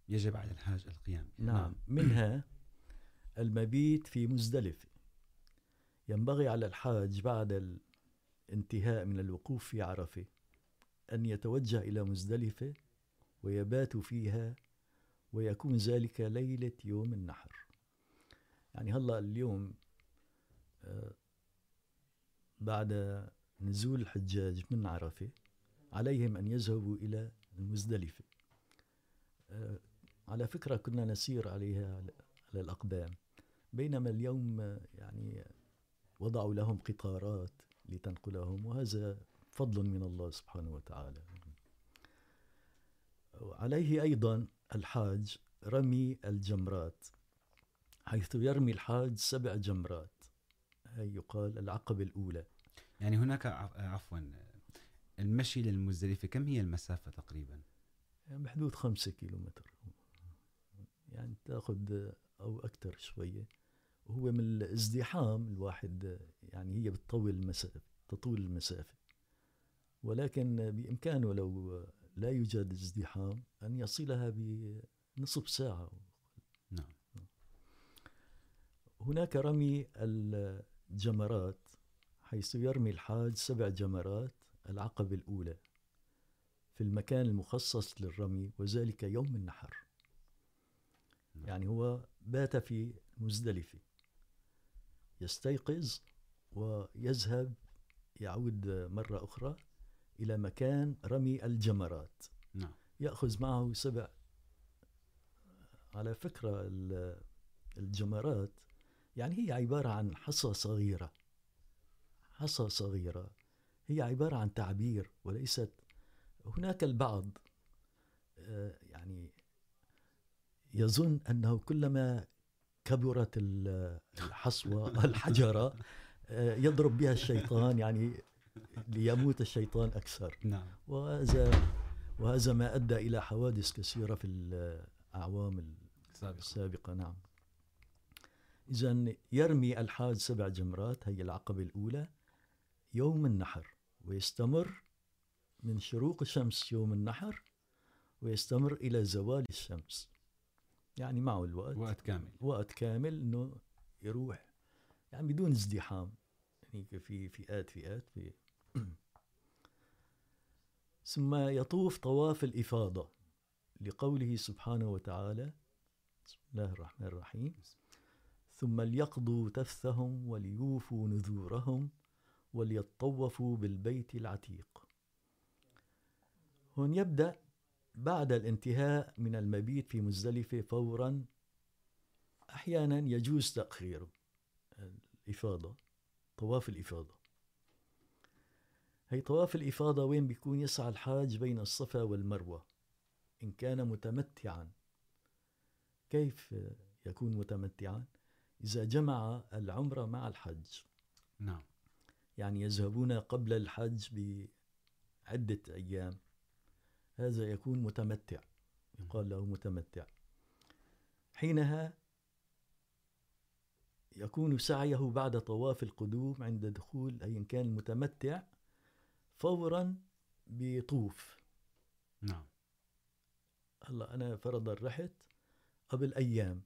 Speaker 3: يجب على الحاج القيام.
Speaker 4: نعم. منها المبيت في مزدلفة ينبغي على الحاج بعد الانتهاء من الوقوف في عرفة أن يتوجه إلى مزدلفة ويبات فيها ويكون ذلك ليلة يوم النحر. يعني هلا اليوم بعد نزول الحجاج، من عرفة؟ عليهم أن يذهبوا إلى المزدلفة. على فكرة كنا نسير عليها على الأقدام. بينما اليوم، يعني، وضعوا لهم قطارات لتنقلهم، وهذا فضل من الله سبحانه وتعالى. عليه أيضا الحاج رمي الجمرات، حيث يرمي الحاج سبع جمرات. يقال العقبة الأولى.
Speaker 3: يعني هناك عف- عفوا المشي للمزدلفة كم هي المسافة تقريبا؟
Speaker 4: بحدود خمسة كيلومتر. يعني تاخذ أو أكثر شوية. وهو من الازدحام الواحد يعني هي بتطول المسافة تطول المسافة. ولكن بإمكانه لو لا يوجد ازدحام أن يصلها نصف ساعة.
Speaker 3: نعم.
Speaker 4: هناك رمي الجمرات حيث يرمي الحاج سبع جمرات العقبة الأولى في المكان المخصص للرمي وذلك يوم النحر. يعني هو بات في مزدلفة. يستيقظ ويذهب يعود مرة أخرى إلى مكان رمي الجمرات.
Speaker 3: نعم.
Speaker 4: يأخذ معه سبع على فكرة ال- الجمرات يعني هي عبارة عن حصى صغيرة. حصى صغيرة. هي عبارة عن تعبير وليست هناك البعض يعني يظن أنه كلما كبرت ال- الحصوة الحجرة يضرب بها الشيطان يعني ليموت الشيطان أكثر.
Speaker 3: نعم.
Speaker 4: وهذا وهذا ما ادى الى حوادث كثيره في الاعوام
Speaker 3: سابقا
Speaker 4: السابقه نعم. اذا يرمي الحاج سبع جمرات هي العقبه الاولى يوم النحر ويستمر من شروق الشمس يوم النحر ويستمر الى زوال الشمس. يعني معه الوقت.
Speaker 3: وقت كامل.
Speaker 4: وقت كامل انه يروح. يعني بدون ازدحام. يعني في فئات فئات في (clears throat) ثم يطوف طواف الإفاضة لقوله سبحانه وتعالى بسم الله الرحمن الرحيم ثم ليقضوا تفثهم وليوفوا نذورهم وليطوفوا بالبيت العتيق. هون يبدأ بعد الانتهاء من المبيت في مزدلفة فوراً، أحيانا يجوز تأخيره الإفاضة، طواف الإفاضة. هي طواف الإفاضة وين بيكون؟ يسعى الحاج بين الصفا والمروة، إن كان متمتعا. كيف يكون متمتعا؟ إذا جمع العمرة مع الحج.
Speaker 3: نعم.
Speaker 4: يعني يذهبون قبل الحج بعدة أيام. هذا يكون متمتع. يقال له متمتع. حينها يكون سعيه بعد طواف القدوم عند دخول أي إن كان المتمتع فوراً بيطوف
Speaker 3: نعم.
Speaker 4: هلا أنا فرضا رحت قبل أيام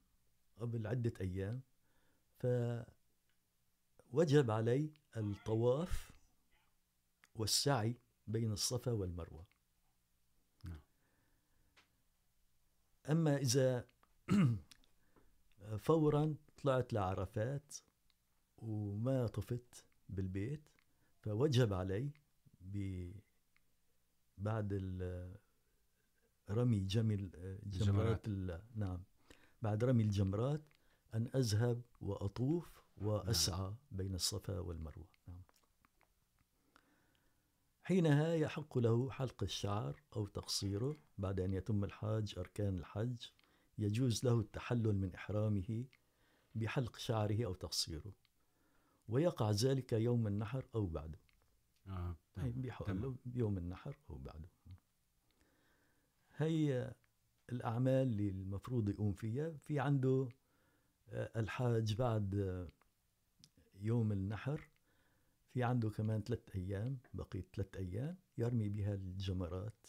Speaker 4: قبل عدة أيام. فوجب علي الطواف والسعي بين الصفا والمروة
Speaker 3: نعم.
Speaker 4: أما إذا (clears throat) فوراً طلعت لعرفات وما طفت بالبيت فوجب علي ب بعد رمي جمل جمرات نعم بعد رمي الجمرات أن أذهب وأطوف وأسعى بين الصفا والمروة. نعم. حينها يحق له حلق الشعر أو تقصيره بعد أن يتم الحاج أركان الحج. يجوز له التحلل من إحرامه بحلق شعره أو تقصيره. ويقع ذلك يوم النحر أو بعده.
Speaker 3: آه.
Speaker 4: بيحق بيوم النحر أو بعده. هي الأعمال اللي المفروض يقوم فيها في عنده الحاج بعد يوم النحر في عنده كمان ثلاث أيام بقيت ثلاث أيام يرمي بها الجمرات.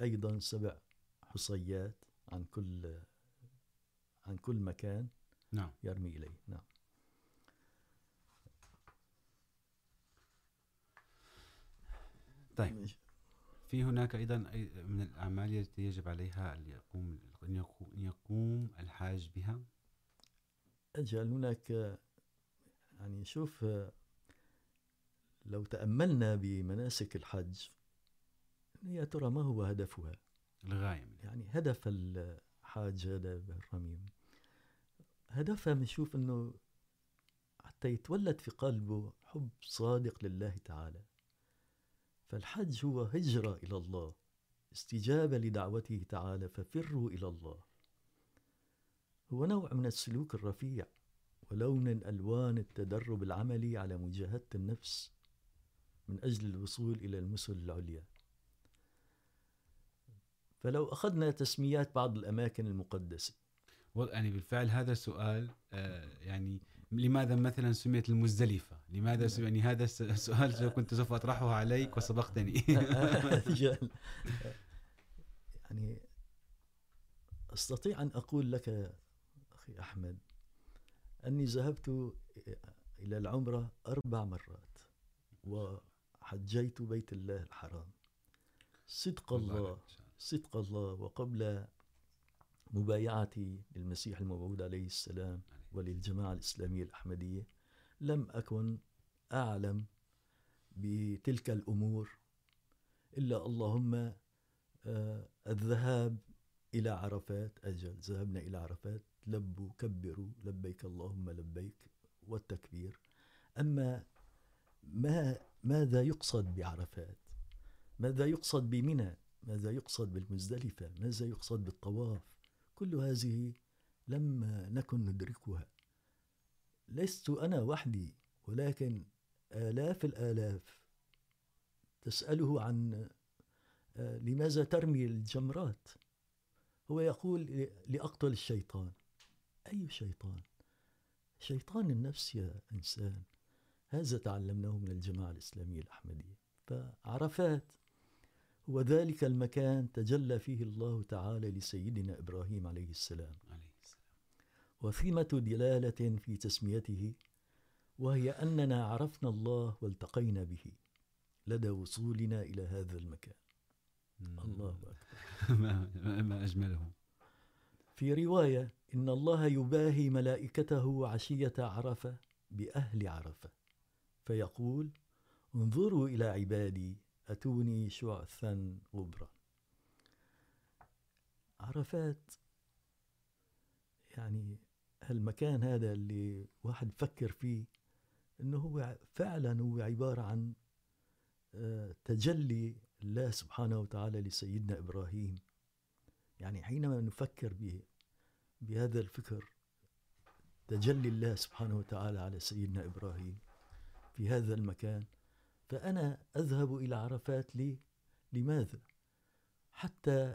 Speaker 4: أيضا سبع حصيات عن كل عن كل مكان
Speaker 3: نعم.
Speaker 4: يرمي إليه. نعم.
Speaker 3: طيب. في هناك ايضا أي- من الاعمال التي يجب عليها ان يقوم أن يقوم الحاج بها؟
Speaker 4: أجل هناك يعني شوف لو تأملنا بمناسك الحج يا ترى ما هو هدفها؟
Speaker 3: الغايه منها.
Speaker 4: يعني هدف الحاج هذا بالرميم هدفها بنشوف انه حتى يتولد في قلبه حب صادق لله تعالى. فالحج هو هجرة إلى الله استجابة لدعوته تعالى ففروا إلى الله. هو نوع من السلوك الرفيع ولون ألوان التدرب العملي على مجاهدة النفس من أجل الوصول إلى المثل العليا. فلو أخذنا تسميات بعض الأماكن المقدسة.
Speaker 3: يعني بالفعل هذا السؤال آه، يعني لماذا مثلا سميت المزدلفه؟ لماذا سم... يعني هذا الس- السؤال كنت سوف اطرحه عليك وسبقتني. (laughs)
Speaker 4: يعني أستطيع أن أقول لك أخي أحمد أني ذهبت إلى العمرة أربع مرات وحجيت بيت الله الحرام. صدق الله صدق الله وقبل مبايعتي للمسيح الموعود عليه السلام وللجماعة الإسلامية الأحمدية لم أكن أعلم بتلك الأمور إلا اللهم الذهاب إلى عرفات أجل ذهبنا إلى عرفات. لبوا، كبروا، لبيك اللهم لبيك والتكبير. أما ما، ماذا يقصد بعرفات؟ ماذا يقصد بمنى؟ ماذا يقصد بالمزدلفة؟ ماذا يقصد بالطواف؟ كل هذه لم نكن ندركها. لست أنا وحدي، ولكن آلاف الآلاف تسأله عن لماذا ترمي الجمرات؟ هو يقول، لأقتل الشيطان. أي شيطان؟ شيطان النفس يا إنسان. هذا تعلمناه من الجماعة الإسلامية الأحمدية. فعرفات هو ذلك المكان تجلى فيه الله تعالى لسيدنا إبراهيم عليه السلام. وثيمة دلالة في تسميته وهي أننا عرفنا الله والتقينا به. لدى وصولنا إلى هذا المكان. الله أكبر. (laughs)
Speaker 3: ما, ما أجمله.
Speaker 4: في رواية إن الله يباهي ملائكته عشية عرفة بأهل عرفة، فيقول انظروا إلى عبادي، أتوني شعثا غبرا. عرفات، يعني المكان هذا اللي واحد فكر فيه انه هو فعلا هو عبارة عن تجلي الله سبحانه وتعالى لسيدنا إبراهيم. يعني حينما نفكر به بهذا الفكر، تجلي الله سبحانه وتعالى على سيدنا إبراهيم في هذا المكان، فأنا أذهب إلى عرفات لي، لماذا؟ حتى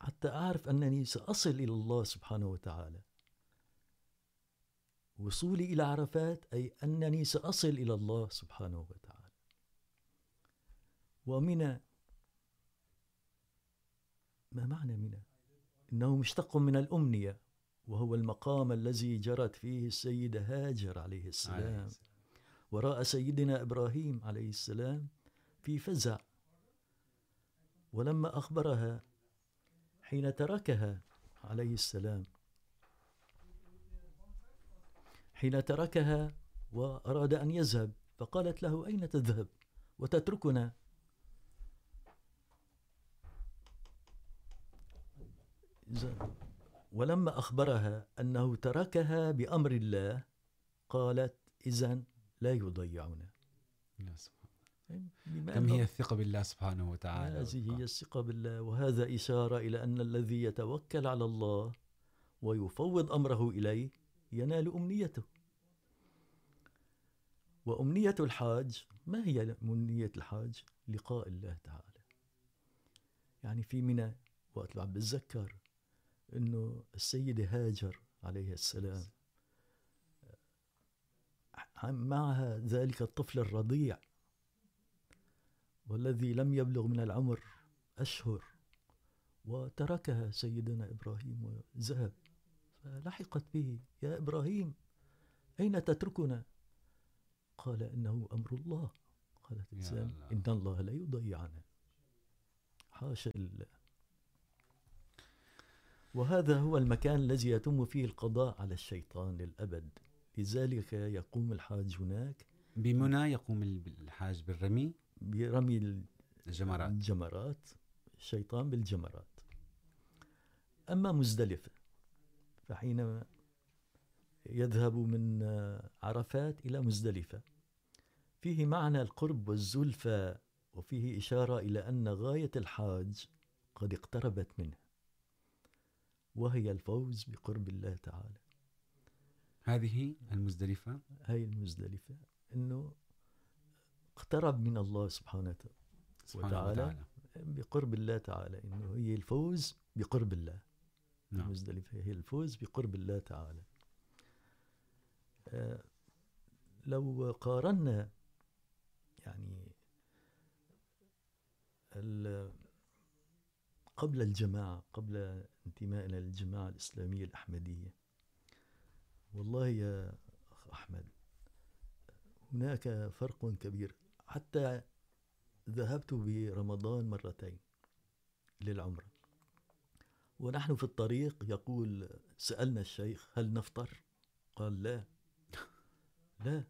Speaker 4: حتى أعرف أنني سأصل إلى الله سبحانه وتعالى. وصولي إلى عرفات، أي أنني سأصل إلى الله سبحانه وتعالى. ومنى ما معنى منى إنه مشتق من الأمنية وهو المقام الذي جرت فيه السيدة هاجر عليه السلام. وراء سيدنا إبراهيم عليه السلام في فزع. ولما أخبرها حين تركها عليه السلام حين تركها وأراد أن يذهب فقالت له أين تذهب وتتركنا؟ ولما أخبرها أنه تركها بأمر الله قالت إذن لا يضيعنا.
Speaker 3: كم هي الثقة بالله سبحانه وتعالى؟
Speaker 4: هذه هي الثقة بالله وهذا إشارة إلى أن الذي يتوكل على الله ويفوض أمره إليه ينال أمنيته. وأمنية الحاج ما هي أمنية الحاج؟ لقاء الله تعالى. يعني في منى وقت عم بتذكر انه السيدة هاجر عليه السلام. معها ذلك الطفل الرضيع والذي لم يبلغ من العمر أشهر وتركها سيدنا إبراهيم وذهب. فلحقت به يا إبراهيم أين تتركنا؟ قال إنه أمر الله. قالت إن الله لا يضيعنا. حاشا لله وهذا هو المكان الذي يتم فيه القضاء على الشيطان للأبد. لذلك يقوم الحاج هناك.
Speaker 3: بمنى يقوم الحاج بالرمي؟
Speaker 4: برمي
Speaker 3: الجمرات.
Speaker 4: الجمرات. الشيطان بالجمرات. أما مزدلفة فحينما يذهب من عرفات إلى مزدلفة فيه معنى القرب والزلفى وفيه إشارة إلى أن غاية الحاج قد اقتربت منه. وهي الفوز بقرب الله تعالى.
Speaker 3: هذه المزدلفة؟
Speaker 4: هاي المزدلفة إنه اقترب من الله سبحانه وتعالى بقرب الله تعالى إنه هي الفوز بقرب الله. نعم. المزدلفة هي الفوز بقرب الله تعالى. آه لو قارنا يعني قبل الجماعة، قبل انتمائنا للجماعة الإسلامية الأحمدية. والله يا أخ أحمد، هناك فرق كبير. حتى ذهبت برمضان مرتين للعمرة. ونحن في الطريق يقول، سألنا الشيخ، هل نفطر؟ قال لا. (laughs) لا.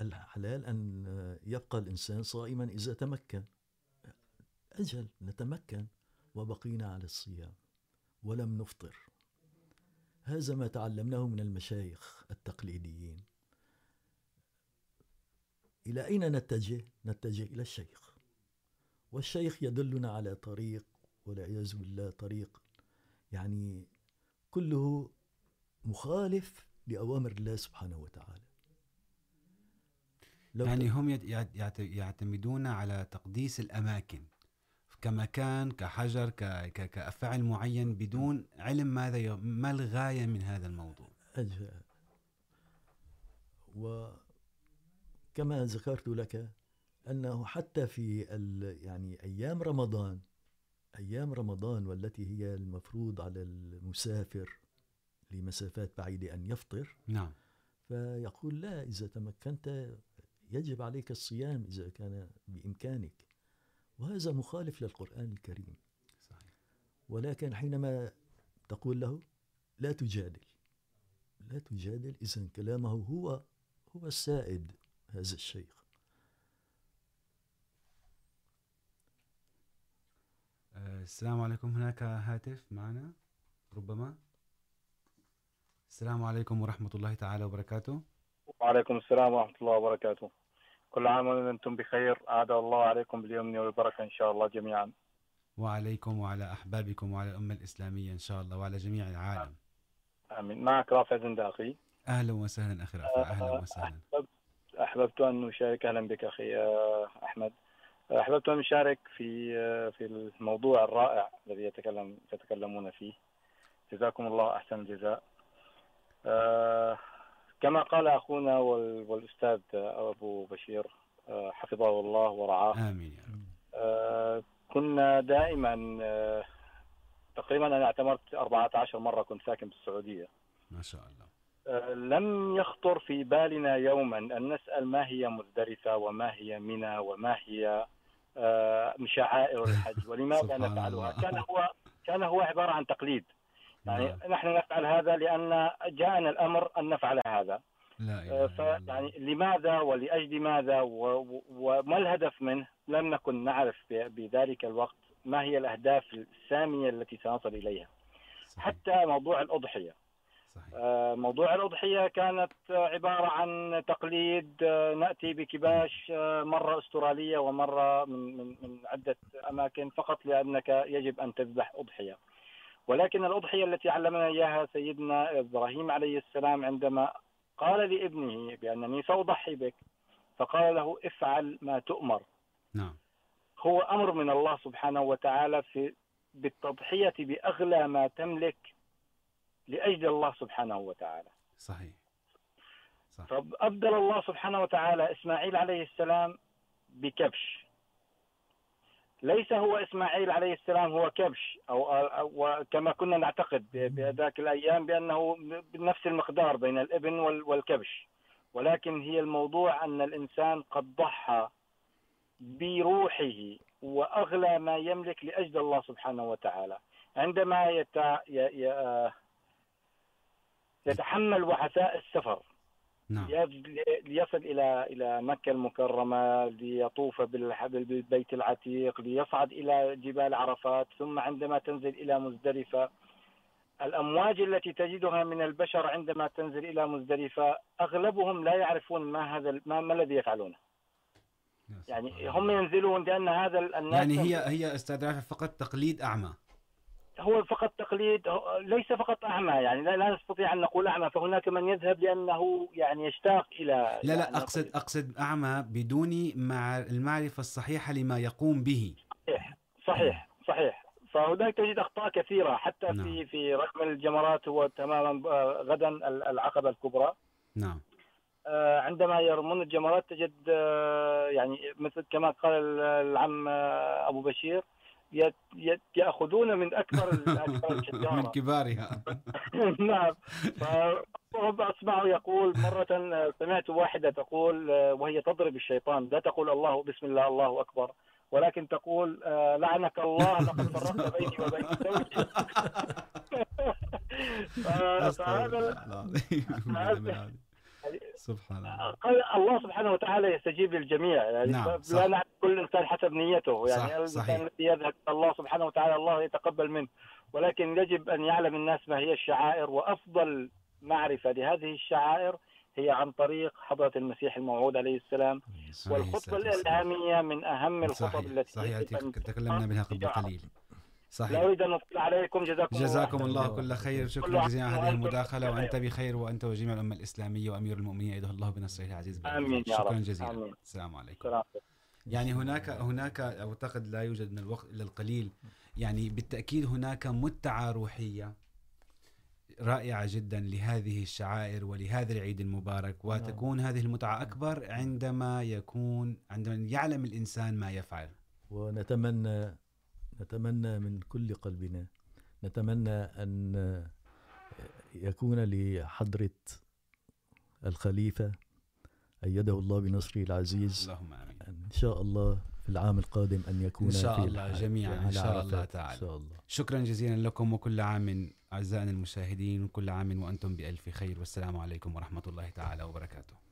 Speaker 4: الحلال أن يبقى الإنسان صائما إذا تمكن. أجل نتمكن وبقينا على الصيام ولم نفطر. هذا ما تعلمناه من المشايخ التقليديين. إلى أين نتجه؟ نتجه إلى الشيخ. والشيخ يدلنا على طريق والعياذ بالله طريق يعني كله مخالف لأوامر الله سبحانه وتعالى. لو
Speaker 3: يعني هم يعتمدون على تقديس الأماكن. كمكان كحجر ك- ك- كفعل معين بدون علم ماذا ي- ما الغاية من هذا الموضوع؟
Speaker 4: أجل. وكما ذكرت لك أنه حتى في ال- يعني أيام رمضان أيام رمضان والتي هي المفروض على المسافر لمسافات بعيدة أن يفطر
Speaker 3: نعم.
Speaker 4: فيقول لا إذا تمكنت يجب عليك الصيام إذا كان بإمكانك. وهذا مخالف للقرآن الكريم.
Speaker 3: صحيح.
Speaker 4: ولكن حينما تقول له لا تجادل لا تجادل إذا كلامه هو هو السائد هذا الشيخ.
Speaker 3: السلام عليكم. هناك هاتف معنا؟ ربما؟ السلام عليكم ورحمة الله تعالى وبركاته.
Speaker 6: وعليكم السلام ورحمة الله وبركاته. كل عام وأنتم بخير أعاد الله عليكم باليمن والبركة إن شاء الله جميعا
Speaker 3: وعليكم وعلى أحبابكم وعلى الأمة الإسلامية إن شاء الله وعلى جميع العالم
Speaker 6: آمين معك رافع زنداقي
Speaker 3: أهلا وسهلا أخي رافع أهلا وسهلا
Speaker 6: أحببت أن أشارك أهلا بك أخي آه، أحمد أحببت أن أشارك في في الموضوع الرائع الذي يتكلم تتكلمون فيه جزاكم الله أحسن الجزاء۔ كما قال أخونا وال- والأستاذ أبو بشير حفظه الله ورعاه.
Speaker 3: آمين يا رب.
Speaker 6: كنا دائما تقريبا أنا اعتمرت 14 مرة كنت ساكن بالسعودية.
Speaker 3: ما شاء الله.
Speaker 6: لم يخطر في بالنا يوما أن نسأل ما هي مزدلفة وما هي منى وما هي آه، شعائر الحج ولماذا نفعلها. كان هو كان هو عبارة عن تقليد. يعني
Speaker 3: نعم.
Speaker 6: نحن نفعل هذا لأن جاءنا الأمر أن نفعل هذا.
Speaker 3: لا إله
Speaker 6: فيعني لماذا ولأجل ماذا وما الهدف منه؟ لم نكن نعرف ب- بذلك الوقت ما هي الأهداف السامية التي سنصل إليها.
Speaker 3: صحيح.
Speaker 6: حتى موضوع الأضحية.
Speaker 3: صحيح.
Speaker 6: موضوع الأضحية كانت آه، عبارة عن تقليد آه، نأتي بكباش آه، مرة أسترالية ومرة من, من, من عدة أماكن فقط لأنك يجب أن تذبح أضحية. ولكن الأضحية التي علمنا إياها سيدنا إبراهيم عليه السلام عندما قال لابنه بأنني سأضحي بك فقال له افعل ما تؤمر.
Speaker 3: نعم.
Speaker 6: هو أمر من الله سبحانه وتعالى في بالتضحية بأغلى ما تملك لأجل الله سبحانه وتعالى.
Speaker 3: صحيح. صح.
Speaker 6: فأبدل الله سبحانه وتعالى إسماعيل عليه السلام بكبش. ليس هو إسماعيل عليه السلام هو كبش أو كما كنا نعتقد بذاك الأيام بأنه بنفس المقدار بين الابن وال- والكبش ولكن هي الموضوع أن الإنسان قد ضحى بروحه وأغلى ما يملك لأجل الله سبحانه وتعالى عندما. يتحمل وعثاء السفر
Speaker 3: نعم.
Speaker 6: ليصل الى الى مكه المكرمه ليطوف بالبيت العتيق ليصعد الى جبال عرفات ثم عندما تنزل الى مزدلفه الامواج التي تجدها من البشر عندما تنزل الى مزدلفه اغلبهم لا يعرفون ما هذا ما, ما الذي يفعلونه. يعني هم. ينزلون لان هذا ال- الناس
Speaker 3: يعني هي هي استاذ فقط تقليد اعمى
Speaker 6: هو فقط تقليد ليس فقط اعمى يعني لا, لا نستطيع ان نقول اعمى فهناك من يذهب لانه يعني يشتاق الى
Speaker 3: لا لا اقصد اقصد اعمى بدون مع المعرفه الصحيحه لما يقوم به.
Speaker 6: صحيح صحيح صحيح. فهناك تجد اخطاء كثيره حتى
Speaker 3: نعم.
Speaker 6: في في رقم الجمرات هو تماما غدا ال- العقبه الكبرى.
Speaker 3: نعم.
Speaker 6: عندما يرمون الجمرات تجد يعني مثل كما قال ال- العم ابو بشير ياخذون من اكبر (laughs)
Speaker 3: من كبارها. (laughs)
Speaker 6: نعم. اسمعه يقول مره سمعت واحده تقول وهي تضرب الشيطان لا تقول الله بسم الله الله اكبر ولكن تقول لعنك الله لقد فرقت بيني وبين زوجي. (laughs) فهذا
Speaker 3: سبحان الله
Speaker 6: قال الله سبحانه وتعالى يستجيب للجميع يعني
Speaker 3: نعم، صح.
Speaker 6: لا نعرف كل انسان حسب نيته
Speaker 3: صح،
Speaker 6: يعني
Speaker 3: صحيح.
Speaker 6: الانسان الذي يذهب الله سبحانه وتعالى الله يتقبل منه ولكن يجب ان يعلم الناس ما هي الشعائر وافضل معرفه لهذه الشعائر هي عن طريق حضره المسيح الموعود عليه السلام والخطبه. الالهاميه من اهم الخطب التي
Speaker 3: صحيح تكلمنا بها قبل
Speaker 6: تجعل.
Speaker 3: قليل
Speaker 6: لا
Speaker 3: صحيح
Speaker 6: اريد ان اطيل عليكم. جزاكم
Speaker 3: جزاكم
Speaker 6: الله
Speaker 3: الله
Speaker 4: الله
Speaker 3: كل خير. شكرا جزيلا على هذه المداخلة
Speaker 6: بخير.
Speaker 3: وأنت بخير وأنت وجميع الأمة الإسلامية وأمير المؤمنين. أيده الله بنصره العزيز
Speaker 6: آمين
Speaker 3: الله.
Speaker 6: يا
Speaker 3: شكرا
Speaker 6: رب.
Speaker 3: جزيلا.
Speaker 6: آمين.
Speaker 3: السلام عليكم.
Speaker 6: السلام
Speaker 3: يعني هناك هناك أعتقد لا يوجد من الوقت إلا القليل. يعني بالتأكيد هناك متعة روحية رائعة جدا لهذه الشعائر ولهذا العيد المبارك. وتكون هذه المتعة أكبر عندما يكون عندما يعلم الإنسان ما يفعل.
Speaker 4: ونتمنى نتمنى من كل قلبنا. نتمنى أن يكون لحضرة الخليفة أيده الله بنصره العزيز.
Speaker 3: اللهم آمين.
Speaker 4: إن شاء الله في العام القادم أن يكون
Speaker 3: إن شاء
Speaker 4: في
Speaker 3: الله جميعاً، إن شاء. الله تعالى.
Speaker 4: إن شاء الله.
Speaker 3: شكرا جزيلا لكم وكل عام أعزائنا المشاهدين وكل عام وأنتم بألف خير. والسلام عليكم ورحمة الله تعالى وبركاته.